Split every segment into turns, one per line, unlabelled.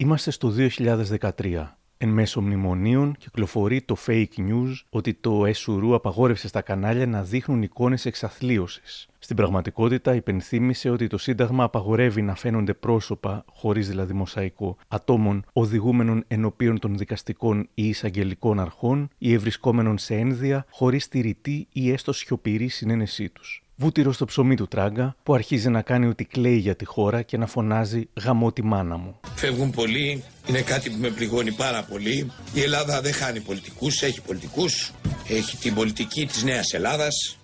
Είμαστε στο 2013. Εν μέσω μνημονίων κυκλοφορεί το fake news ότι το ΕΣΟΥΡΟΥ απαγόρευσε στα κανάλια να δείχνουν εικόνες εξαθλίωσης. Στην πραγματικότητα, υπενθύμησε ότι το Σύνταγμα απαγορεύει να φαίνονται πρόσωπα, χωρίς δηλαδή μοσαϊκό, ατόμων οδηγούμενων ενωπίων των δικαστικών ή εισαγγελικών αρχών ή ευρισκόμενων σε ένδια χωρίς τη ρητή ή έστω σιωπηρή συνένεσή τους βούτυρο στο ψωμί του τράγκα που αρχίζει να κάνει ότι κλαίει για τη χώρα και να φωνάζει «Γαμώ τη μάνα μου».
Φεύγουν πολλοί, είναι κάτι που με πληγώνει πάρα πολύ. Η Ελλάδα δεν χάνει πολιτικούς, έχει πολιτικούς. Έχει την πολιτική της Νέας Ελλάδας.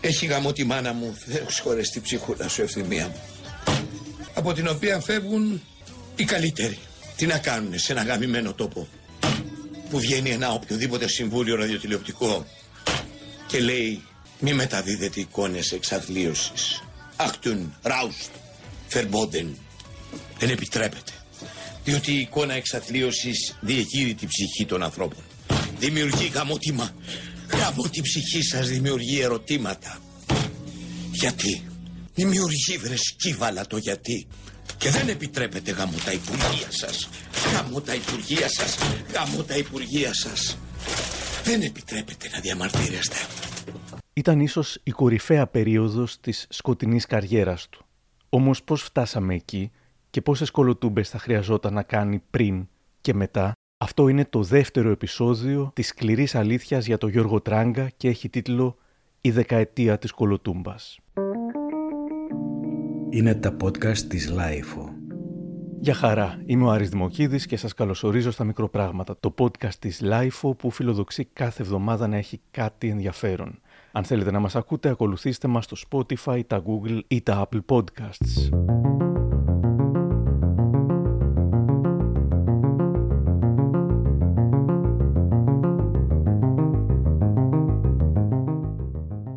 Έχει γαμώ τη μάνα μου, Θεός χωρές την ψυχούλα σου ευθυμία μου. Από την οποία φεύγουν οι καλύτεροι. Τι να κάνουν σε ένα γαμημένο τόπο που βγαίνει ένα οποιοδήποτε συμβούλιο ραδιοτηλεοπτικό και λέει μη μεταδίδετε εικόνες εξαθλίωσης. Ακτούν, ράουστ, φερμπόντεν. Δεν επιτρέπεται. Διότι η εικόνα εξαθλίωσης διεγείρει την ψυχή των ανθρώπων. Δημιουργεί γαμότημα. Γαμώ την ψυχή σας δημιουργεί ερωτήματα. Γιατί; Δημιουργεί βρε σκύβαλα το γιατί. Και δεν επιτρέπεται γάμο τα υπουργεία σας. Γάμο τα υπουργεία σας. Γάμο τα υπουργεία σας. Δεν επιτρέπεται να διαμαρτύρεστε
ήταν ίσως η κορυφαία περίοδος της σκοτεινής καριέρας του. Όμως πώς φτάσαμε εκεί και πόσες κωλοτούμπες θα χρειαζόταν να κάνει πριν και μετά, αυτό είναι το δεύτερο επεισόδιο της σκληρής αλήθειας για τον Γιώργο Τράγκα και έχει τίτλο «Η δεκαετία της κωλοτούμπας».
Είναι τα podcast της LiFO.
Γεια χαρά, είμαι ο Άρης Δημοκίδης και σας καλωσορίζω στα Μικροπράγματα, το podcast της LiFO που φιλοδοξεί κάθε εβδομάδα να έχει κάτι ενδιαφέρον. Αν θέλετε να μας ακούτε, ακολουθήστε μας στο Spotify, τα Google ή τα Apple Podcasts.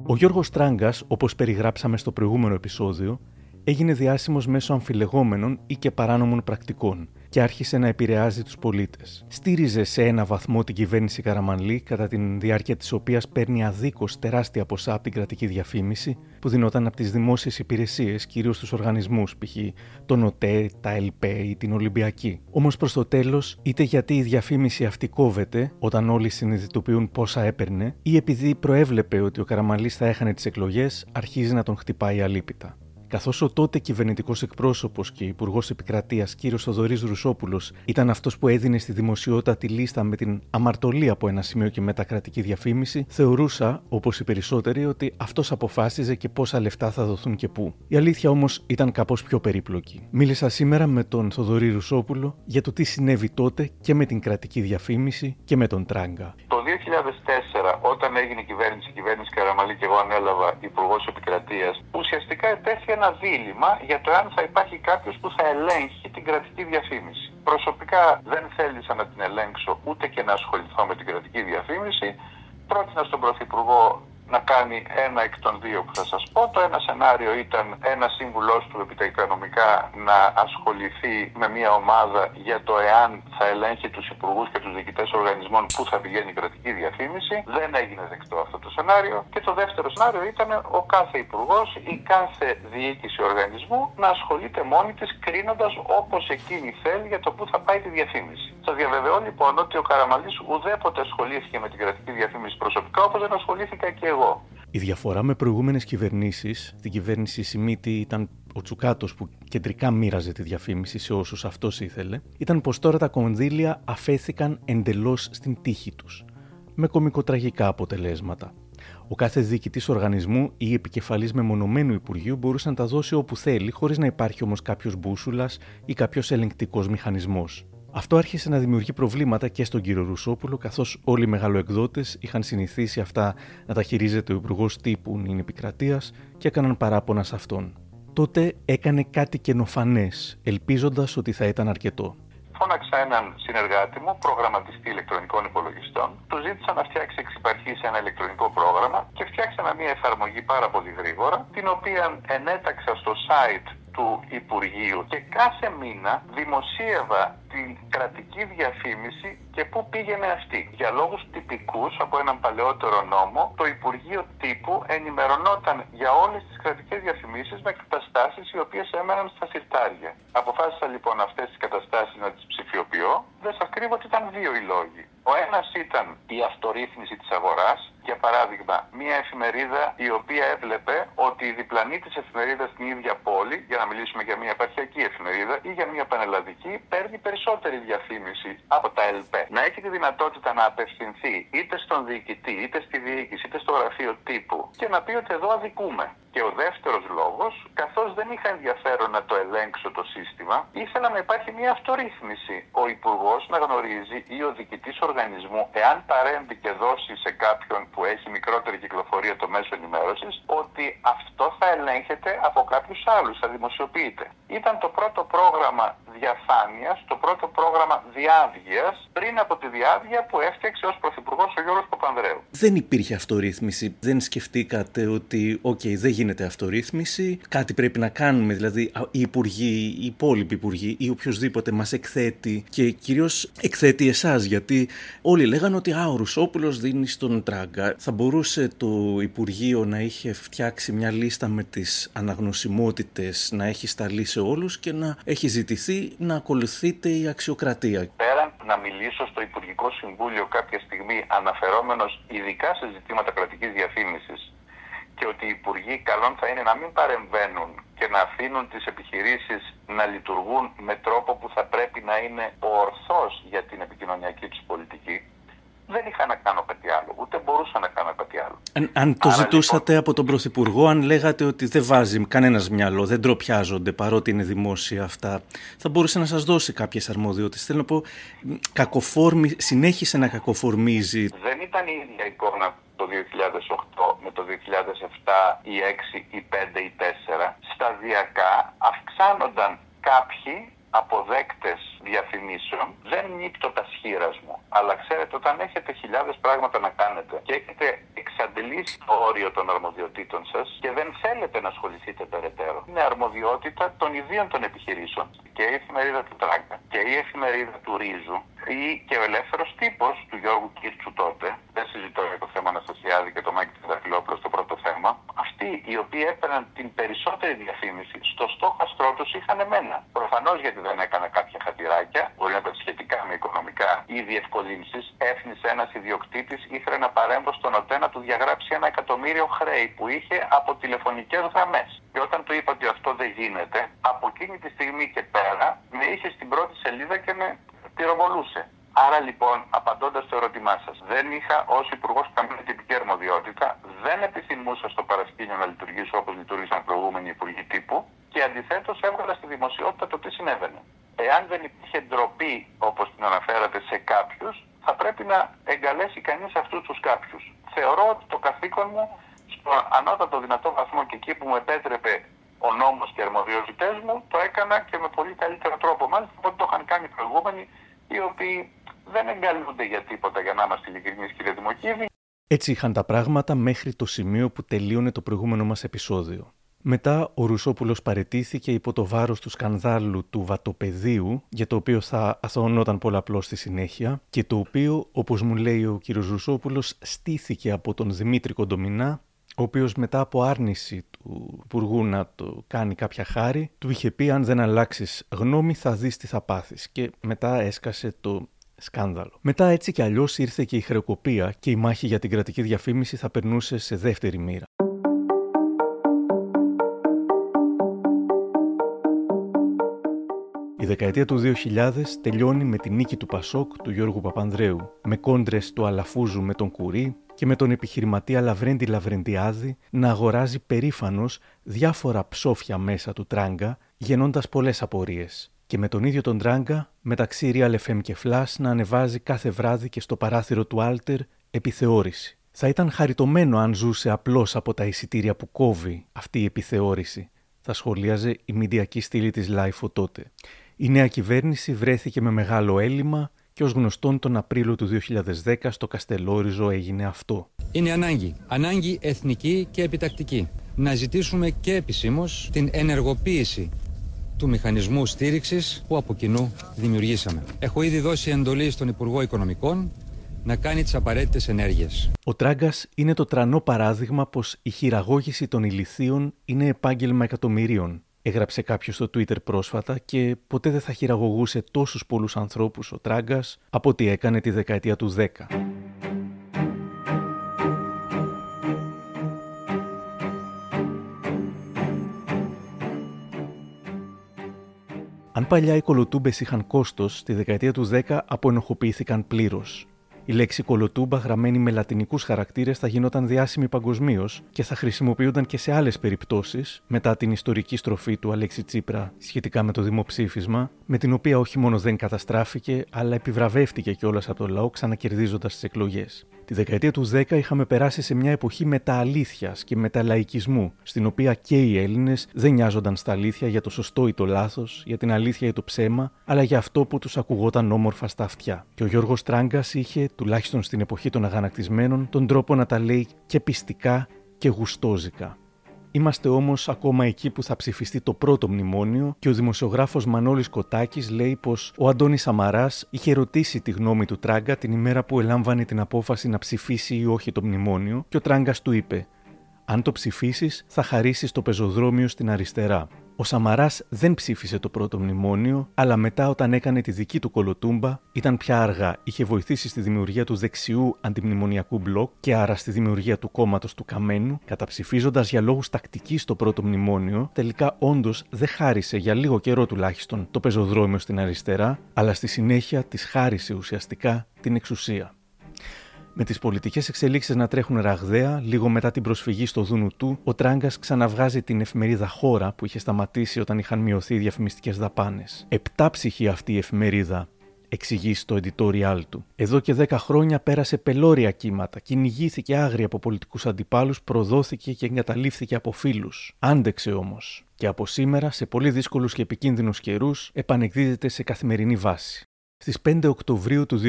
Ο Γιώργος Τράγκας, όπως περιγράψαμε στο προηγούμενο επεισόδιο, έγινε διάσημος μέσω αμφιλεγόμενων ή και παράνομων πρακτικών – και άρχισε να επηρεάζει τους πολίτες. Στήριζε σε ένα βαθμό την κυβέρνηση Καραμανλή, κατά τη διάρκεια της οποίας παίρνει αδίκως τεράστια ποσά από την κρατική διαφήμιση που δινόταν από τις δημόσιες υπηρεσίες, κυρίως στου οργανισμούς, π.χ. τον ΟΤΕ, τα ΕΛΠΕ ή την Ολυμπιακή. Όμως προς το τέλος, είτε γιατί η διαφήμιση αυτή κόβεται όταν όλοι συνειδητοποιούν πόσα έπαιρνε, ή επειδή προέβλεπε ότι ο Καραμανλής θα έχανε τις εκλογές, αρχίζει να τον χτυπάει αλίπητα καθώς ο τότε κυβερνητικός εκπρόσωπος και υπουργός επικρατείας κ. Θοδωρής Ρουσόπουλος ήταν αυτός που έδινε στη δημοσιότητα τη λίστα με την αμαρτωλή από ένα σημείο και μετακρατική διαφήμιση, θεωρούσα, όπως οι περισσότεροι, ότι αυτός αποφάσιζε και πόσα λεφτά θα δοθούν και πού. Η αλήθεια όμως ήταν κάπως πιο περίπλοκη. Μίλησα σήμερα με τον Θοδωρή Ρουσόπουλο για το τι συνέβη τότε και με την κρατική διαφήμιση και με τον Τράγκα.
Το 2004, όταν έγινε η κυβέρνηση, η κυβέρνηση Καραμαλή και εγώ ανέλαβα υπουργός επικρατείας, ουσιαστικά ετέθη ένα δίλημα για το αν θα υπάρχει κάποιος που θα ελέγχει την κρατική διαφήμιση. Προσωπικά δεν θέλησα να την ελέγξω ούτε και να ασχοληθώ με την κρατική διαφήμιση. Πρότεινα στον Πρωθυπουργό να κάνει ένα εκ των δύο που θα σας πω. Το ένα σενάριο ήταν ένα σύμβουλός του επί τα οικονομικά να ασχοληθεί με μια ομάδα για το εάν θα ελέγχει τους υπουργούς και τους διοικητές οργανισμών που θα πηγαίνει η κρατική διαφήμιση. Δεν έγινε δεκτό αυτό το σενάριο. Και το δεύτερο σενάριο ήταν ο κάθε υπουργός ή κάθε διοίκηση οργανισμού να ασχολείται μόνη της κρίνοντας όπως εκείνη θέλει για το που θα πάει τη διαφήμιση. Σας διαβεβαιώ λοιπόν ότι ο Καραμαλής ουδέποτε ασχολήθηκε με την κρατική διαφήμιση προσωπικά όπως δεν ασχολήθηκα και εγώ.
Η διαφορά με προηγούμενες κυβερνήσεις, την κυβέρνηση Σιμίτη ήταν ο Τσουκάτος που κεντρικά μοίραζε τη διαφήμιση σε όσους αυτός ήθελε, ήταν πως τώρα τα κονδύλια αφέθηκαν εντελώς στην τύχη τους. Με κομικοτραγικά αποτελέσματα. Ο κάθε διοικητής οργανισμού ή επικεφαλής μεμονωμένου Υπουργείου μπορούσε να τα δώσει όπου θέλει, χωρίς να υπάρχει όμως κάποιος μπούσουλας ή κάποιος ελεγκτικός μηχανισμός. Αυτό άρχισε να δημιουργεί προβλήματα και στον κύριο Ρουσόπουλο, καθώς όλοι οι μεγαλοεκδότες είχαν συνηθίσει αυτά να τα χειρίζεται ο υπουργός τύπου νυν επικρατεία και έκαναν παράπονα σε αυτόν. Τότε έκανε κάτι καινοφανές, ελπίζοντας ότι θα ήταν αρκετό.
Φώναξα έναν συνεργάτη μου, προγραμματιστή ηλεκτρονικών υπολογιστών. Του ζήτησα να φτιάξει εξ σε ένα ηλεκτρονικό πρόγραμμα και φτιάξαμε μια εφαρμογή πάρα πολύ γρήγορα, την οποία ενέταξα στο site του Υπουργείου και κάθε μήνα δημοσίευα την κρατική διαφήμιση και πού πήγαινε αυτή. Για λόγους τυπικούς από έναν παλαιότερο νόμο, το Υπουργείο Τύπου ενημερωνόταν για όλες τις κρατικές διαφημίσεις με καταστάσεις οι οποίες έμεναν στα συρτάρια. Αποφάσισα λοιπόν αυτές τις καταστάσεις να τις ψηφιοποιώ. Δεν σας κρύβω ότι ήταν δύο οι λόγοι. Ο ένας ήταν η αυτορύθμιση της αγοράς, για παράδειγμα, μια εφημερίδα η οποία έβλεπε ότι η διπλανή της εφημερίδας στην ίδια πόλη, για να μιλήσουμε για μια επαρχιακή εφημερίδα ή για μια πανελλαδική, παίρνει περισσότερη διαφήμιση από τα ΕΛΠΕ. Να έχει τη δυνατότητα να απευθυνθεί είτε στον διοικητή, είτε στη διοίκηση, είτε στο γραφείο τύπου και να πει ότι εδώ αδικούμε. Και ο δεύτερος λόγος, καθώς δεν είχα ενδιαφέρον να το ελέγξω το σύστημα, ήθελα να υπάρχει μια αυτορύθμιση. Ο υπουργός να γνωρίζει ή ο διοικητής οργανισμού, εάν παρέμβει και δώσει σε κάποιον που έχει μικρότερη κυκλοφορία το μέσο ενημέρωσης, ότι αυτό θα ελέγχεται από κάποιους άλλους, θα δημοσιοποιείται. Ήταν το πρώτο πρόγραμμα διαφάνειας, το πρώτο πρόγραμμα διάβγειας πριν από τη διάβγεια που έφτιαξε ως πρωθυπουργός ο Γιώργος Παπανδρέου.
Δεν υπήρχε αυτορύθμιση. Δεν σκεφτήκατε ότι, OK, δεν γίνεται αυτορύθμιση, κάτι πρέπει να κάνουμε. Δηλαδή, οι υπουργοί, οι υπόλοιποι υπουργοί ή οποιοδήποτε μας εκθέτει και κυρίως εκθέτει εσάς, γιατί όλοι λέγανε ότι Α, ο Ρουσόπουλος δίνει στον Τράγκα. Θα μπορούσε το Υπουργείο να είχε φτιάξει μια λίστα με τις αναγνωσιμότητες, να έχει σταλεί σε όλους και να έχει ζητηθεί να ακολουθείτε η αξιοκρατία.
Πέραν να μιλήσω στο Υπουργικό Συμβούλιο κάποια στιγμή αναφερόμενος ειδικά σε ζητήματα κρατικής διαφήμισης και ότι οι υπουργοί καλών θα είναι να μην παρεμβαίνουν και να αφήνουν τις επιχειρήσεις να λειτουργούν με τρόπο που θα πρέπει να είναι ορθός για την επικοινωνιακή τους πολιτική, δεν είχα να κάνω κάτι άλλο, ούτε μπορούσα να κάνω κάτι άλλο.
Αν, αν το Άρα, ζητούσατε λοιπόν... από τον Πρωθυπουργό, αν λέγατε ότι δεν βάζει κανένας μυαλό, δεν ντροπιάζονται παρότι είναι δημόσια αυτά, θα μπορούσε να σας δώσει κάποιες αρμοδιότητες. Θέλω να πω, κακοφόρμη, συνέχισε να κακοφορμίζει.
Δεν ήταν η ίδια εικόνα το 2008 με το 2007 ή 6 ή 5 ή 4. Σταδιακά αυξάνονταν κάποιοι αποδέκτες διαφημίσεων δεν νύπτω τα σχήρας μου. Αλλά ξέρετε, όταν έχετε χιλιάδες πράγματα να κάνετε και έχετε εξαντλήσει το όριο των αρμοδιοτήτων σας και δεν θέλετε να ασχοληθείτε περαιτέρω, είναι αρμοδιότητα των ιδίων των επιχειρήσεων. Και η εφημερίδα του Τράγκα και η εφημερίδα του Ρίζου ή και ο ελεύθερος τύπος του Γιώργου Κίρτσου τότε, δεν συζητώ για το θέμα Αναστασιάδη και το Μάκη Τεταφυλόπουλο στο πρώτο θέμα, αυτοί οι οποίοι έπαιρναν την περισσότερη διαφήμιση στο στόχαστρό τους είχαν εμένα. Προφανώς γιατί δεν έκανα κάποια χατηράκια, μπορεί να ήταν σχετικά με οικονομικά ή διευκολύνσεις, έφνησε ένας ιδιοκτήτης, ήθελε να παρέμβω στον ΟΤΕ να του διαγράψει ένα εκατομμύριο χρέη που είχε από τηλεφωνικές γραμμές. Και όταν του είπα ότι αυτό δεν γίνεται, από εκείνη τη στιγμή και πέρα με είχε στην πρώτη σελίδα και με πυροβολούσε. Άρα λοιπόν, απαντώντας στο ερώτημά σας, δεν είχα ως υπουργός καμία τυπική αρμοδιότητα, δεν επιθυμούσα στο παρασκήνιο να λειτουργήσω όπως λειτουργήσαν προηγούμενοι υπουργοί τύπου και αντιθέτως έβγαλα στη δημοσιότητα το τι συνέβαινε. Εάν δεν υπήρχε ντροπή, όπως την αναφέρατε, σε κάποιους, θα πρέπει να εγκαλέσει κανείς αυτούς τους κάποιους. Θεωρώ ότι το καθήκον μου στο ανώτατο δυνατό βαθμό και εκεί που μου επέτρεπε ο νόμος και οι αρμοδιότητές μου, το έκανα και με πολύ καλύτερο τρόπο. Μάλιστα από το είχαν κάνει οι προηγούμενοι, οι οποίοι δεν εγκαλούνται για τίποτα, για να είμαστε ειλικρινείς, κύριε Δημοκίδη.
Έτσι είχαν τα πράγματα μέχρι το σημείο που τελείωνε το προηγούμενο μας επεισόδιο. Μετά ο Ρουσόπουλος παρετήθηκε υπό το βάρος του σκανδάλου του βατοπεδίου, για το οποίο θα αθωωνόταν πολλαπλώς στη συνέχεια, και το οποίο, όπως μου λέει ο κ. Ρουσόπουλος, στήθηκε από τον Δημήτρη Κοντομινά, ο οποίος μετά από άρνηση του Υπουργού να το κάνει κάποια χάρη, του είχε πει αν δεν αλλάξεις γνώμη θα δεις τι θα πάθεις και μετά έσκασε το σκάνδαλο. Μετά έτσι κι αλλιώς ήρθε και η χρεοκοπία και η μάχη για την κρατική διαφήμιση θα περνούσε σε δεύτερη μοίρα. Δεκαετία του 2000 τελειώνει με τη νίκη του ΠΑΣΟΚ του Γιώργου Παπανδρέου, με κόντρες του Αλαφούζου με τον Κουρί και με τον επιχειρηματία Λαυρέντη Λαυρεντιάδη να αγοράζει περήφανος διάφορα ψόφια μέσα του Τράγκα, γεννώντας πολλές απορίες. Και με τον ίδιο τον Τράγκα, μεταξύ Real FM και Flash, να ανεβάζει κάθε βράδυ και στο παράθυρο του Alter επιθεώρηση. Θα ήταν χαριτωμένο αν ζούσε απλώς από τα εισιτήρια που κόβει αυτή η επιθεώρηση, θα σχολίαζε η μιντιακή στήλη της LiFO τότε. Η νέα κυβέρνηση βρέθηκε με μεγάλο έλλειμμα και ως γνωστόν τον Απρίλιο του 2010 στο Καστελλόριζο έγινε αυτό.
Είναι ανάγκη. Ανάγκη εθνική και επιτακτική. Να ζητήσουμε και επισήμως την ενεργοποίηση του μηχανισμού στήριξης που από κοινού δημιουργήσαμε. Έχω ήδη δώσει εντολή στον Υπουργό Οικονομικών να κάνει τις απαραίτητες ενέργειες.
Ο Τράγκας είναι το τρανό παράδειγμα πως η χειραγώγηση των ηλιθείων είναι επάγγελμα εκατομμυρίων. Έγραψε κάποιος στο Twitter πρόσφατα και ποτέ δεν θα χειραγωγούσε τόσους πολλούς ανθρώπους ο Τράγκας από ό,τι έκανε τη δεκαετία του 10. Αν παλιά οι κολοτούμπες είχαν κόστος, στη δεκαετία του 10 αποενοχοποιήθηκαν πλήρως. Η λέξη κολοτούμπα, γραμμένη με λατινικούς χαρακτήρες, θα γινόταν διάσημη παγκοσμίως και θα χρησιμοποιούνταν και σε άλλες περιπτώσεις μετά την ιστορική στροφή του Αλέξη Τσίπρα σχετικά με το δημοψήφισμα, με την οποία όχι μόνο δεν καταστράφηκε, αλλά επιβραβεύτηκε κιόλας από το λαό ξανακερδίζοντας τις εκλογές. Τη δεκαετία του 10 είχαμε περάσει σε μια εποχή μετααλήθεια και μεταλαϊκισμού, στην οποία και οι Έλληνες δεν νοιάζονταν στα αλήθεια για το σωστό ή το λάθος, για την αλήθεια ή το ψέμα, αλλά για αυτό που τους ακουγόταν όμορφα στα αυτιά. Και ο Γιώργος Τράγκας είχε, τουλάχιστον στην εποχή των αγανακτισμένων, τον τρόπο να τα λέει και πιστικά και γουστόζικα. Είμαστε όμως ακόμα εκεί που θα ψηφιστεί το πρώτο μνημόνιο και ο δημοσιογράφος Μανώλης Κοτάκης λέει πως ο Αντώνης Σαμαράς είχε ρωτήσει τη γνώμη του Τράγκα την ημέρα που ελάμβανε την απόφαση να ψηφίσει ή όχι το μνημόνιο και ο Τράγκας του είπε: Αν το ψηφίσεις, θα χαρίσεις το πεζοδρόμιο στην αριστερά. Ο Σαμαράς δεν ψήφισε το πρώτο μνημόνιο, αλλά μετά όταν έκανε τη δική του κολοτούμπα ήταν πια αργά. Είχε βοηθήσει στη δημιουργία του δεξιού αντιμνημονιακού μπλοκ και άρα στη δημιουργία του κόμματος του Καμένου, καταψηφίζοντας για λόγους τακτικής το πρώτο μνημόνιο, τελικά όντως δεν χάρισε για λίγο καιρό τουλάχιστον το πεζοδρόμιο στην αριστερά, αλλά στη συνέχεια της χάρισε ουσιαστικά την εξουσία. Με τις πολιτικές εξελίξεις να τρέχουν ραγδαία, λίγο μετά την προσφυγή στο Δούνου του, ο Τράγκας ξαναβγάζει την εφημερίδα Χώρα που είχε σταματήσει όταν είχαν μειωθεί οι διαφημιστικές δαπάνες. Επτά ψυχή αυτή η εφημερίδα, εξηγεί στο editorial του. Εδώ και δέκα χρόνια πέρασε πελώρια κύματα, κυνηγήθηκε άγρια από πολιτικούς αντιπάλους, προδόθηκε και εγκαταλείφθηκε από φίλους. Άντεξε όμως. Και από σήμερα, σε πολύ δύσκολους και επικίνδυνους καιρούς, επανεκδίδεται σε καθημερινή βάση. Στις 5 Οκτωβρίου του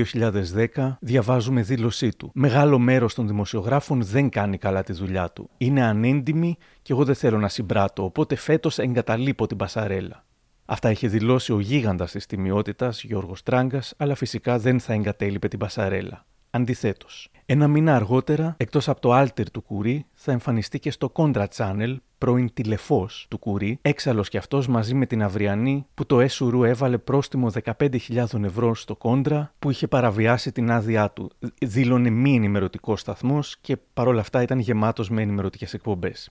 2010 διαβάζουμε δήλωσή του. Μεγάλο μέρος των δημοσιογράφων δεν κάνει καλά τη δουλειά του. Είναι ανέντιμη και εγώ δεν θέλω να συμπράττω, οπότε φέτος εγκαταλείπω την πασαρέλα. Αυτά είχε δηλώσει ο γίγαντας της τιμιότητας Γιώργος Τράγκας, αλλά φυσικά δεν θα εγκατέλειπε την πασαρέλα. Αντιθέτως, ένα μήνα αργότερα, εκτός από το Alter του Κουρί, θα εμφανιστεί και στο Contra Channel, πρώην τηλεφό του Κουρί, έξαλλος κι αυτός μαζί με την Αυριανή, που το ΕΣΟΥΡΟΥ έβαλε πρόστιμο 15.000 ευρώ στο Κόντρα, που είχε παραβιάσει την άδειά του. Δήλωνε μη ενημερωτικός σταθμός και παρόλα αυτά ήταν γεμάτος με ενημερωτικές εκπομπές.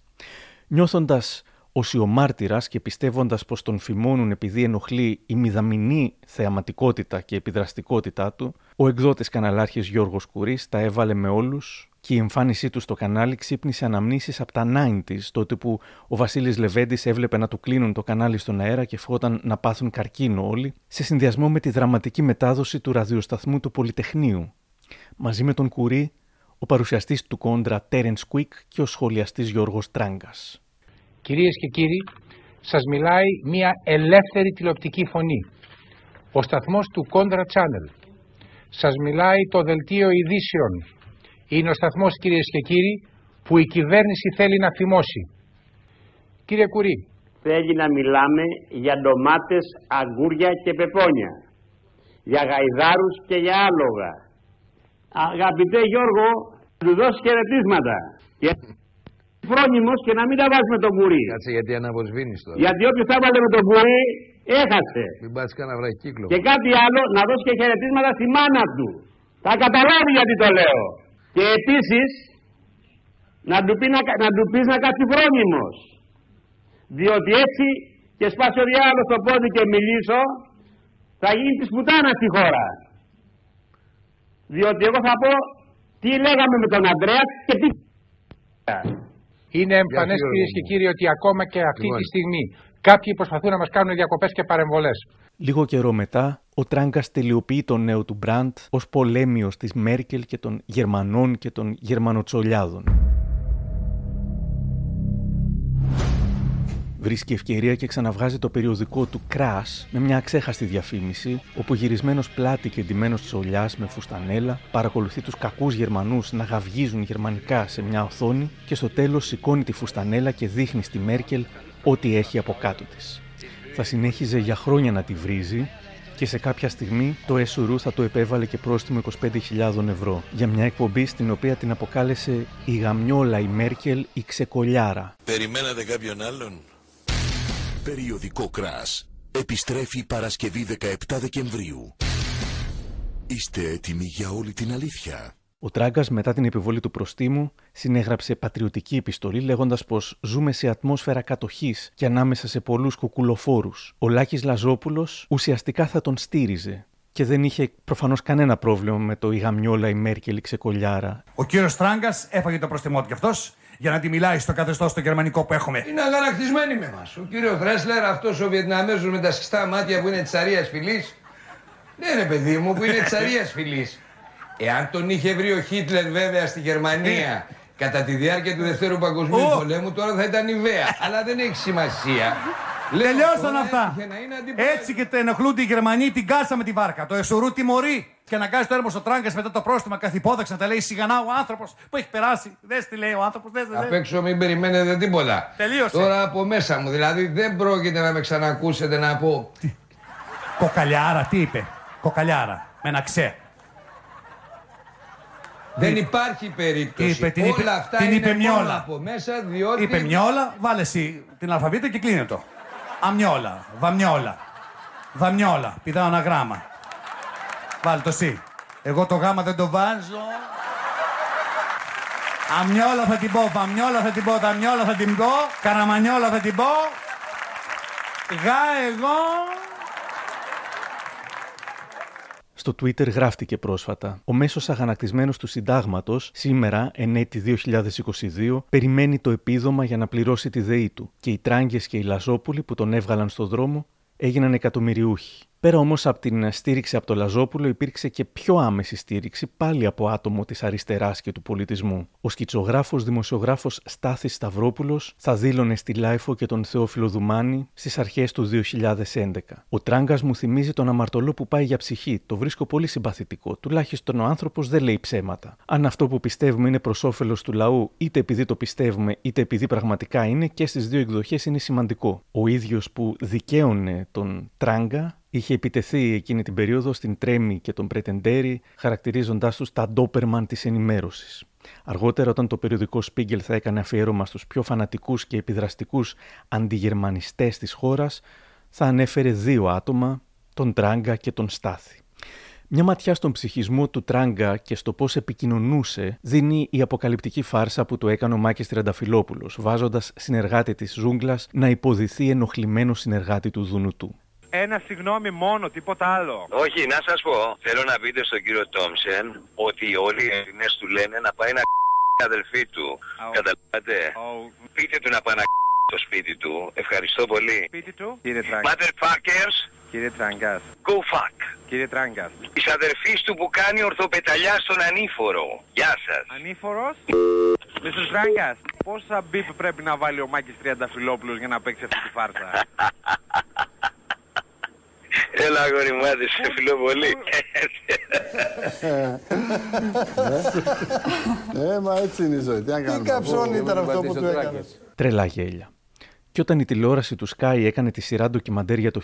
Νιώθοντας ο μάρτυρα και πιστεύοντας πως τον φημώνουν επειδή ενοχλεί η μηδαμινή θεαματικότητα και επιδραστικότητά του, ο εκδότης καναλάρχης Γιώργος Κουρί τα έβαλε με όλους και η εμφάνισή του στο κανάλι ξύπνησε αναμνήσεις από τα 90s, τότε που ο Βασίλης Λεβέντης έβλεπε να του κλείνουν το κανάλι στον αέρα και φόταν να πάθουν καρκίνο όλοι, σε συνδυασμό με τη δραματική μετάδοση του ραδιοσταθμού του Πολυτεχνείου. Μαζί με τον Κουρί, ο παρουσιαστής του κόντρα Τέρενς Κουίκ και ο σχολιαστής Γιώργος Τράγκας.
Κυρίες και κύριοι, σας μιλάει μια ελεύθερη τηλεοπτική φωνή. Ο σταθμός του Contra Channel. Σας μιλάει το δελτίο ειδήσεων. Είναι ο σταθμός κυρίες και κύριοι που η κυβέρνηση θέλει να θυμώσει. Κύριε Κουρί.
Θέλει να μιλάμε για ντομάτες, αγκούρια και πεπόνια. Για γαϊδάρους και για άλογα. Αγαπητέ Γιώργο, του δώσει χαιρετίσματα φρόνιμος και να μην τα βάζει με τον κουρί.
Κάτσε γιατί αναβοσβήνει τώρα.
Γιατί όποιο τα βάλε με τον κουρί έχασε.
Μην πας κανένα κύκλο.
Και κάτι άλλο να δώσει και χαιρετίσματα στη μάνα του. Θα καταλάβει γιατί το λέω. Και επίσης να του πει να, να, του πεις να κάτσει φρόνιμος. Διότι έτσι και σπάσει ο διάλογος το πόδι και μιλήσω θα γίνει της πουτάνας στη χώρα. Διότι εγώ θα πω τι λέγαμε με τον Αντρέα και τι
είναι εμφανές κυρίες και κύριοι ότι ακόμα και αυτή τη στιγμή κάποιοι προσπαθούν να μας κάνουν διακοπές και παρεμβολές.
Λίγο καιρό μετά, ο Τράγκας τελειοποιεί το νέο του Μπραντ ως πολέμιος της Μέρκελ και των Γερμανών και των Γερμανοτσολιάδων. Βρίσκει ευκαιρία και ξαναβγάζει το περιοδικό του Crash με μια αξέχαστη διαφήμιση, όπου γυρισμένος πλάτη και εντυμένο τσολιά με φουστανέλα παρακολουθεί τους κακούς Γερμανούς να γαυγίζουν γερμανικά σε μια οθόνη και στο τέλος σηκώνει τη φουστανέλα και δείχνει στη Μέρκελ ό,τι έχει από κάτω της. Θα συνέχιζε για χρόνια να τη βρίζει και σε κάποια στιγμή το Εσουρού θα το επέβαλε και πρόστιμο 25.000 ευρώ για μια εκπομπή στην οποία την αποκάλεσε η γαμιόλα η Μέρκελ η ξεκολιάρα.
Περιμένατε κάποιον άλλον; Περιοδικό Κράς. Επιστρέφει Παρασκευή 17 Δεκεμβρίου. Είστε έτοιμοι για όλη την αλήθεια;
Ο Τράγκας, μετά την επιβολή του προστίμου, συνέγραψε πατριωτική επιστολή λέγοντας πως ζούμε σε ατμόσφαιρα κατοχής και ανάμεσα σε πολλούς κουκουλοφόρους. Ο Λάκης Λαζόπουλος ουσιαστικά θα τον στήριζε και δεν είχε προφανώς κανένα πρόβλημα με το Ιγαμιόλα η Μέρκελ η ξεκολιάρα.
Ο κύριος Τράγκας έφαγε το προστιμό του κι αυτός για να τη μιλάει στο καθεστώς το γερμανικό που έχουμε.
Είναι αγανακτισμένοι με μας. Ο κύριο Ρέσλερ, αυτός ο Βιετναμέζος με τα σκιστά μάτια που είναι της Αρίας Φυλή. Ναι, ρε παιδί μου, που είναι της Αρίας Φυλή. Εάν τον είχε βρει ο Χίτλερ βέβαια στη Γερμανία κατά τη διάρκεια του Δευτέρου Παγκοσμίου
Ω.
Πολέμου, τώρα θα ήταν η Βέα. Αλλά δεν έχει σημασία. Λέω,
Τελειώσαν
τώρα
αυτά.
έτυχε να είναι αντιπρόεδρος.
Έτσι και το ενοχλούνται οι Γερμανοί, την κάσαμε τη βάρκα. Το Εσουρού τιμωρεί. Και να κάνει το έρμο ο Τράγκας μετά το πρόστιμα καθυπόδεξα να τα λέει σιγανά ο άνθρωπος που έχει περάσει. Δες τι λέει ο άνθρωπος, δες
Απ' έξω μην περιμένετε τίποτα.
Τελείωσε.
Τώρα από μέσα μου, δηλαδή δεν πρόκειται να με ξανακούσετε να πω.
Κοκαλιάρα, τι είπε; Κοκαλιάρα. Με ένα ξέ.
Δεν υπάρχει περίπτωση.
Είπε, την
Όλα
είπε-
αυτά
την
είναι
είπε
μόνο
Μιόλα.
από μέσα διότι.
Είπε μιόλα, βάλε εσύ την αλφαβήτα και κλείνε το. Αμιόλα, βαμιόλα. Βαμιόλα, πηδάω ένα γράμμα. Βάλε το εσύ. Εγώ το γάμα δεν το βάζω. Αμιόλα θα την πω, βαμιόλα θα την πω, δαμιόλα θα την πω, καραμανιόλα θα την πω. Γα εγώ.
Στο Twitter γράφτηκε πρόσφατα. Ο μέσος αγανακτισμένος του συντάγματος, σήμερα, εν έτει 2022, περιμένει το επίδομα για να πληρώσει τη ΔΕΗ του. Και οι Τράγκες και οι Λαζόπουλοι που τον έβγαλαν στο δρόμο έγιναν εκατομμυριούχοι. Πέρα όμως από την στήριξη από το Λαζόπουλο, υπήρξε και πιο άμεση στήριξη πάλι από άτομο της αριστεράς και του πολιτισμού. Ο σκητσογράφος δημοσιογράφος Στάθης Σταυρόπουλος θα δήλωνε στη LiFO και τον Θεόφιλο Δουμάνη στις αρχές του 2011. Ο τράγκας μου θυμίζει τον αμαρτωλό που πάει για ψυχή. Το βρίσκω πολύ συμπαθητικό. Τουλάχιστον ο άνθρωπος δεν λέει ψέματα. Αν αυτό που πιστεύουμε είναι προς όφελος του λαού, είτε επειδή το πιστεύουμε, είτε επειδή πραγματικά είναι, και στις δύο εκδοχές είναι σημαντικό. Ο ίδιος που δικαίωνε τον τράγκα είχε επιτεθεί εκείνη την περίοδο στην Τρέμι και τον Πρετεντέρη, χαρακτηρίζοντάς τους τα ντόπερμαν της ενημέρωσης. Αργότερα, όταν το περιοδικό Spiegel θα έκανε αφιέρωμα στους πιο φανατικούς και επιδραστικούς αντιγερμανιστές της χώρας, θα ανέφερε δύο άτομα, τον Τράγκα και τον Στάθη. Μια ματιά στον ψυχισμό του Τράγκα και στο πώς επικοινωνούσε δίνει η αποκαλυπτική φάρσα που του έκανε ο Μάκης Τριανταφυλόπουλο, βάζοντας συνεργάτη της Ζούγκλας να υποδηθεί ενοχλημένο συνεργάτη του Δουνουτού.
Ένα συγγνώμη μόνο, τίποτα άλλο.
Όχι, να σας πω, θέλω να πείτε στον κύριο Τόμσεν ότι όλοι οι Έλληνες του λένε να πάει να αδελφή του. Καταλάβατε; Πείτε του να πάει να το σπίτι του. Ευχαριστώ πολύ.
Σπίτι του, κύριε Τράγκα.
Motherfuckers,
Κύριε Τραγκάς.
go fuck.
Κύριε Τραγκάς.
Της αδερφής του που κάνει ορθοπεταλιά στον ανήφορο. Γεια σας.
Ανήφορος; Mr. Τραγκάς, πόσα μπιπ πρέπει να βάλει ο Μάκης Τριανταφυλόπουλος για να παίξει αυτή τη φάρσα;
Έλα αγόρι μου, άντε, σε φιλώ πολύ.
Ε, μα έτσι είναι η ζωή. Τι να κάνουμε.
καψόνι ήταν αυτό που του έκανες;
Τρελά γέλια. Και όταν η τηλεόραση του Sky έκανε τη σειρά ντοκιμαντέρ για το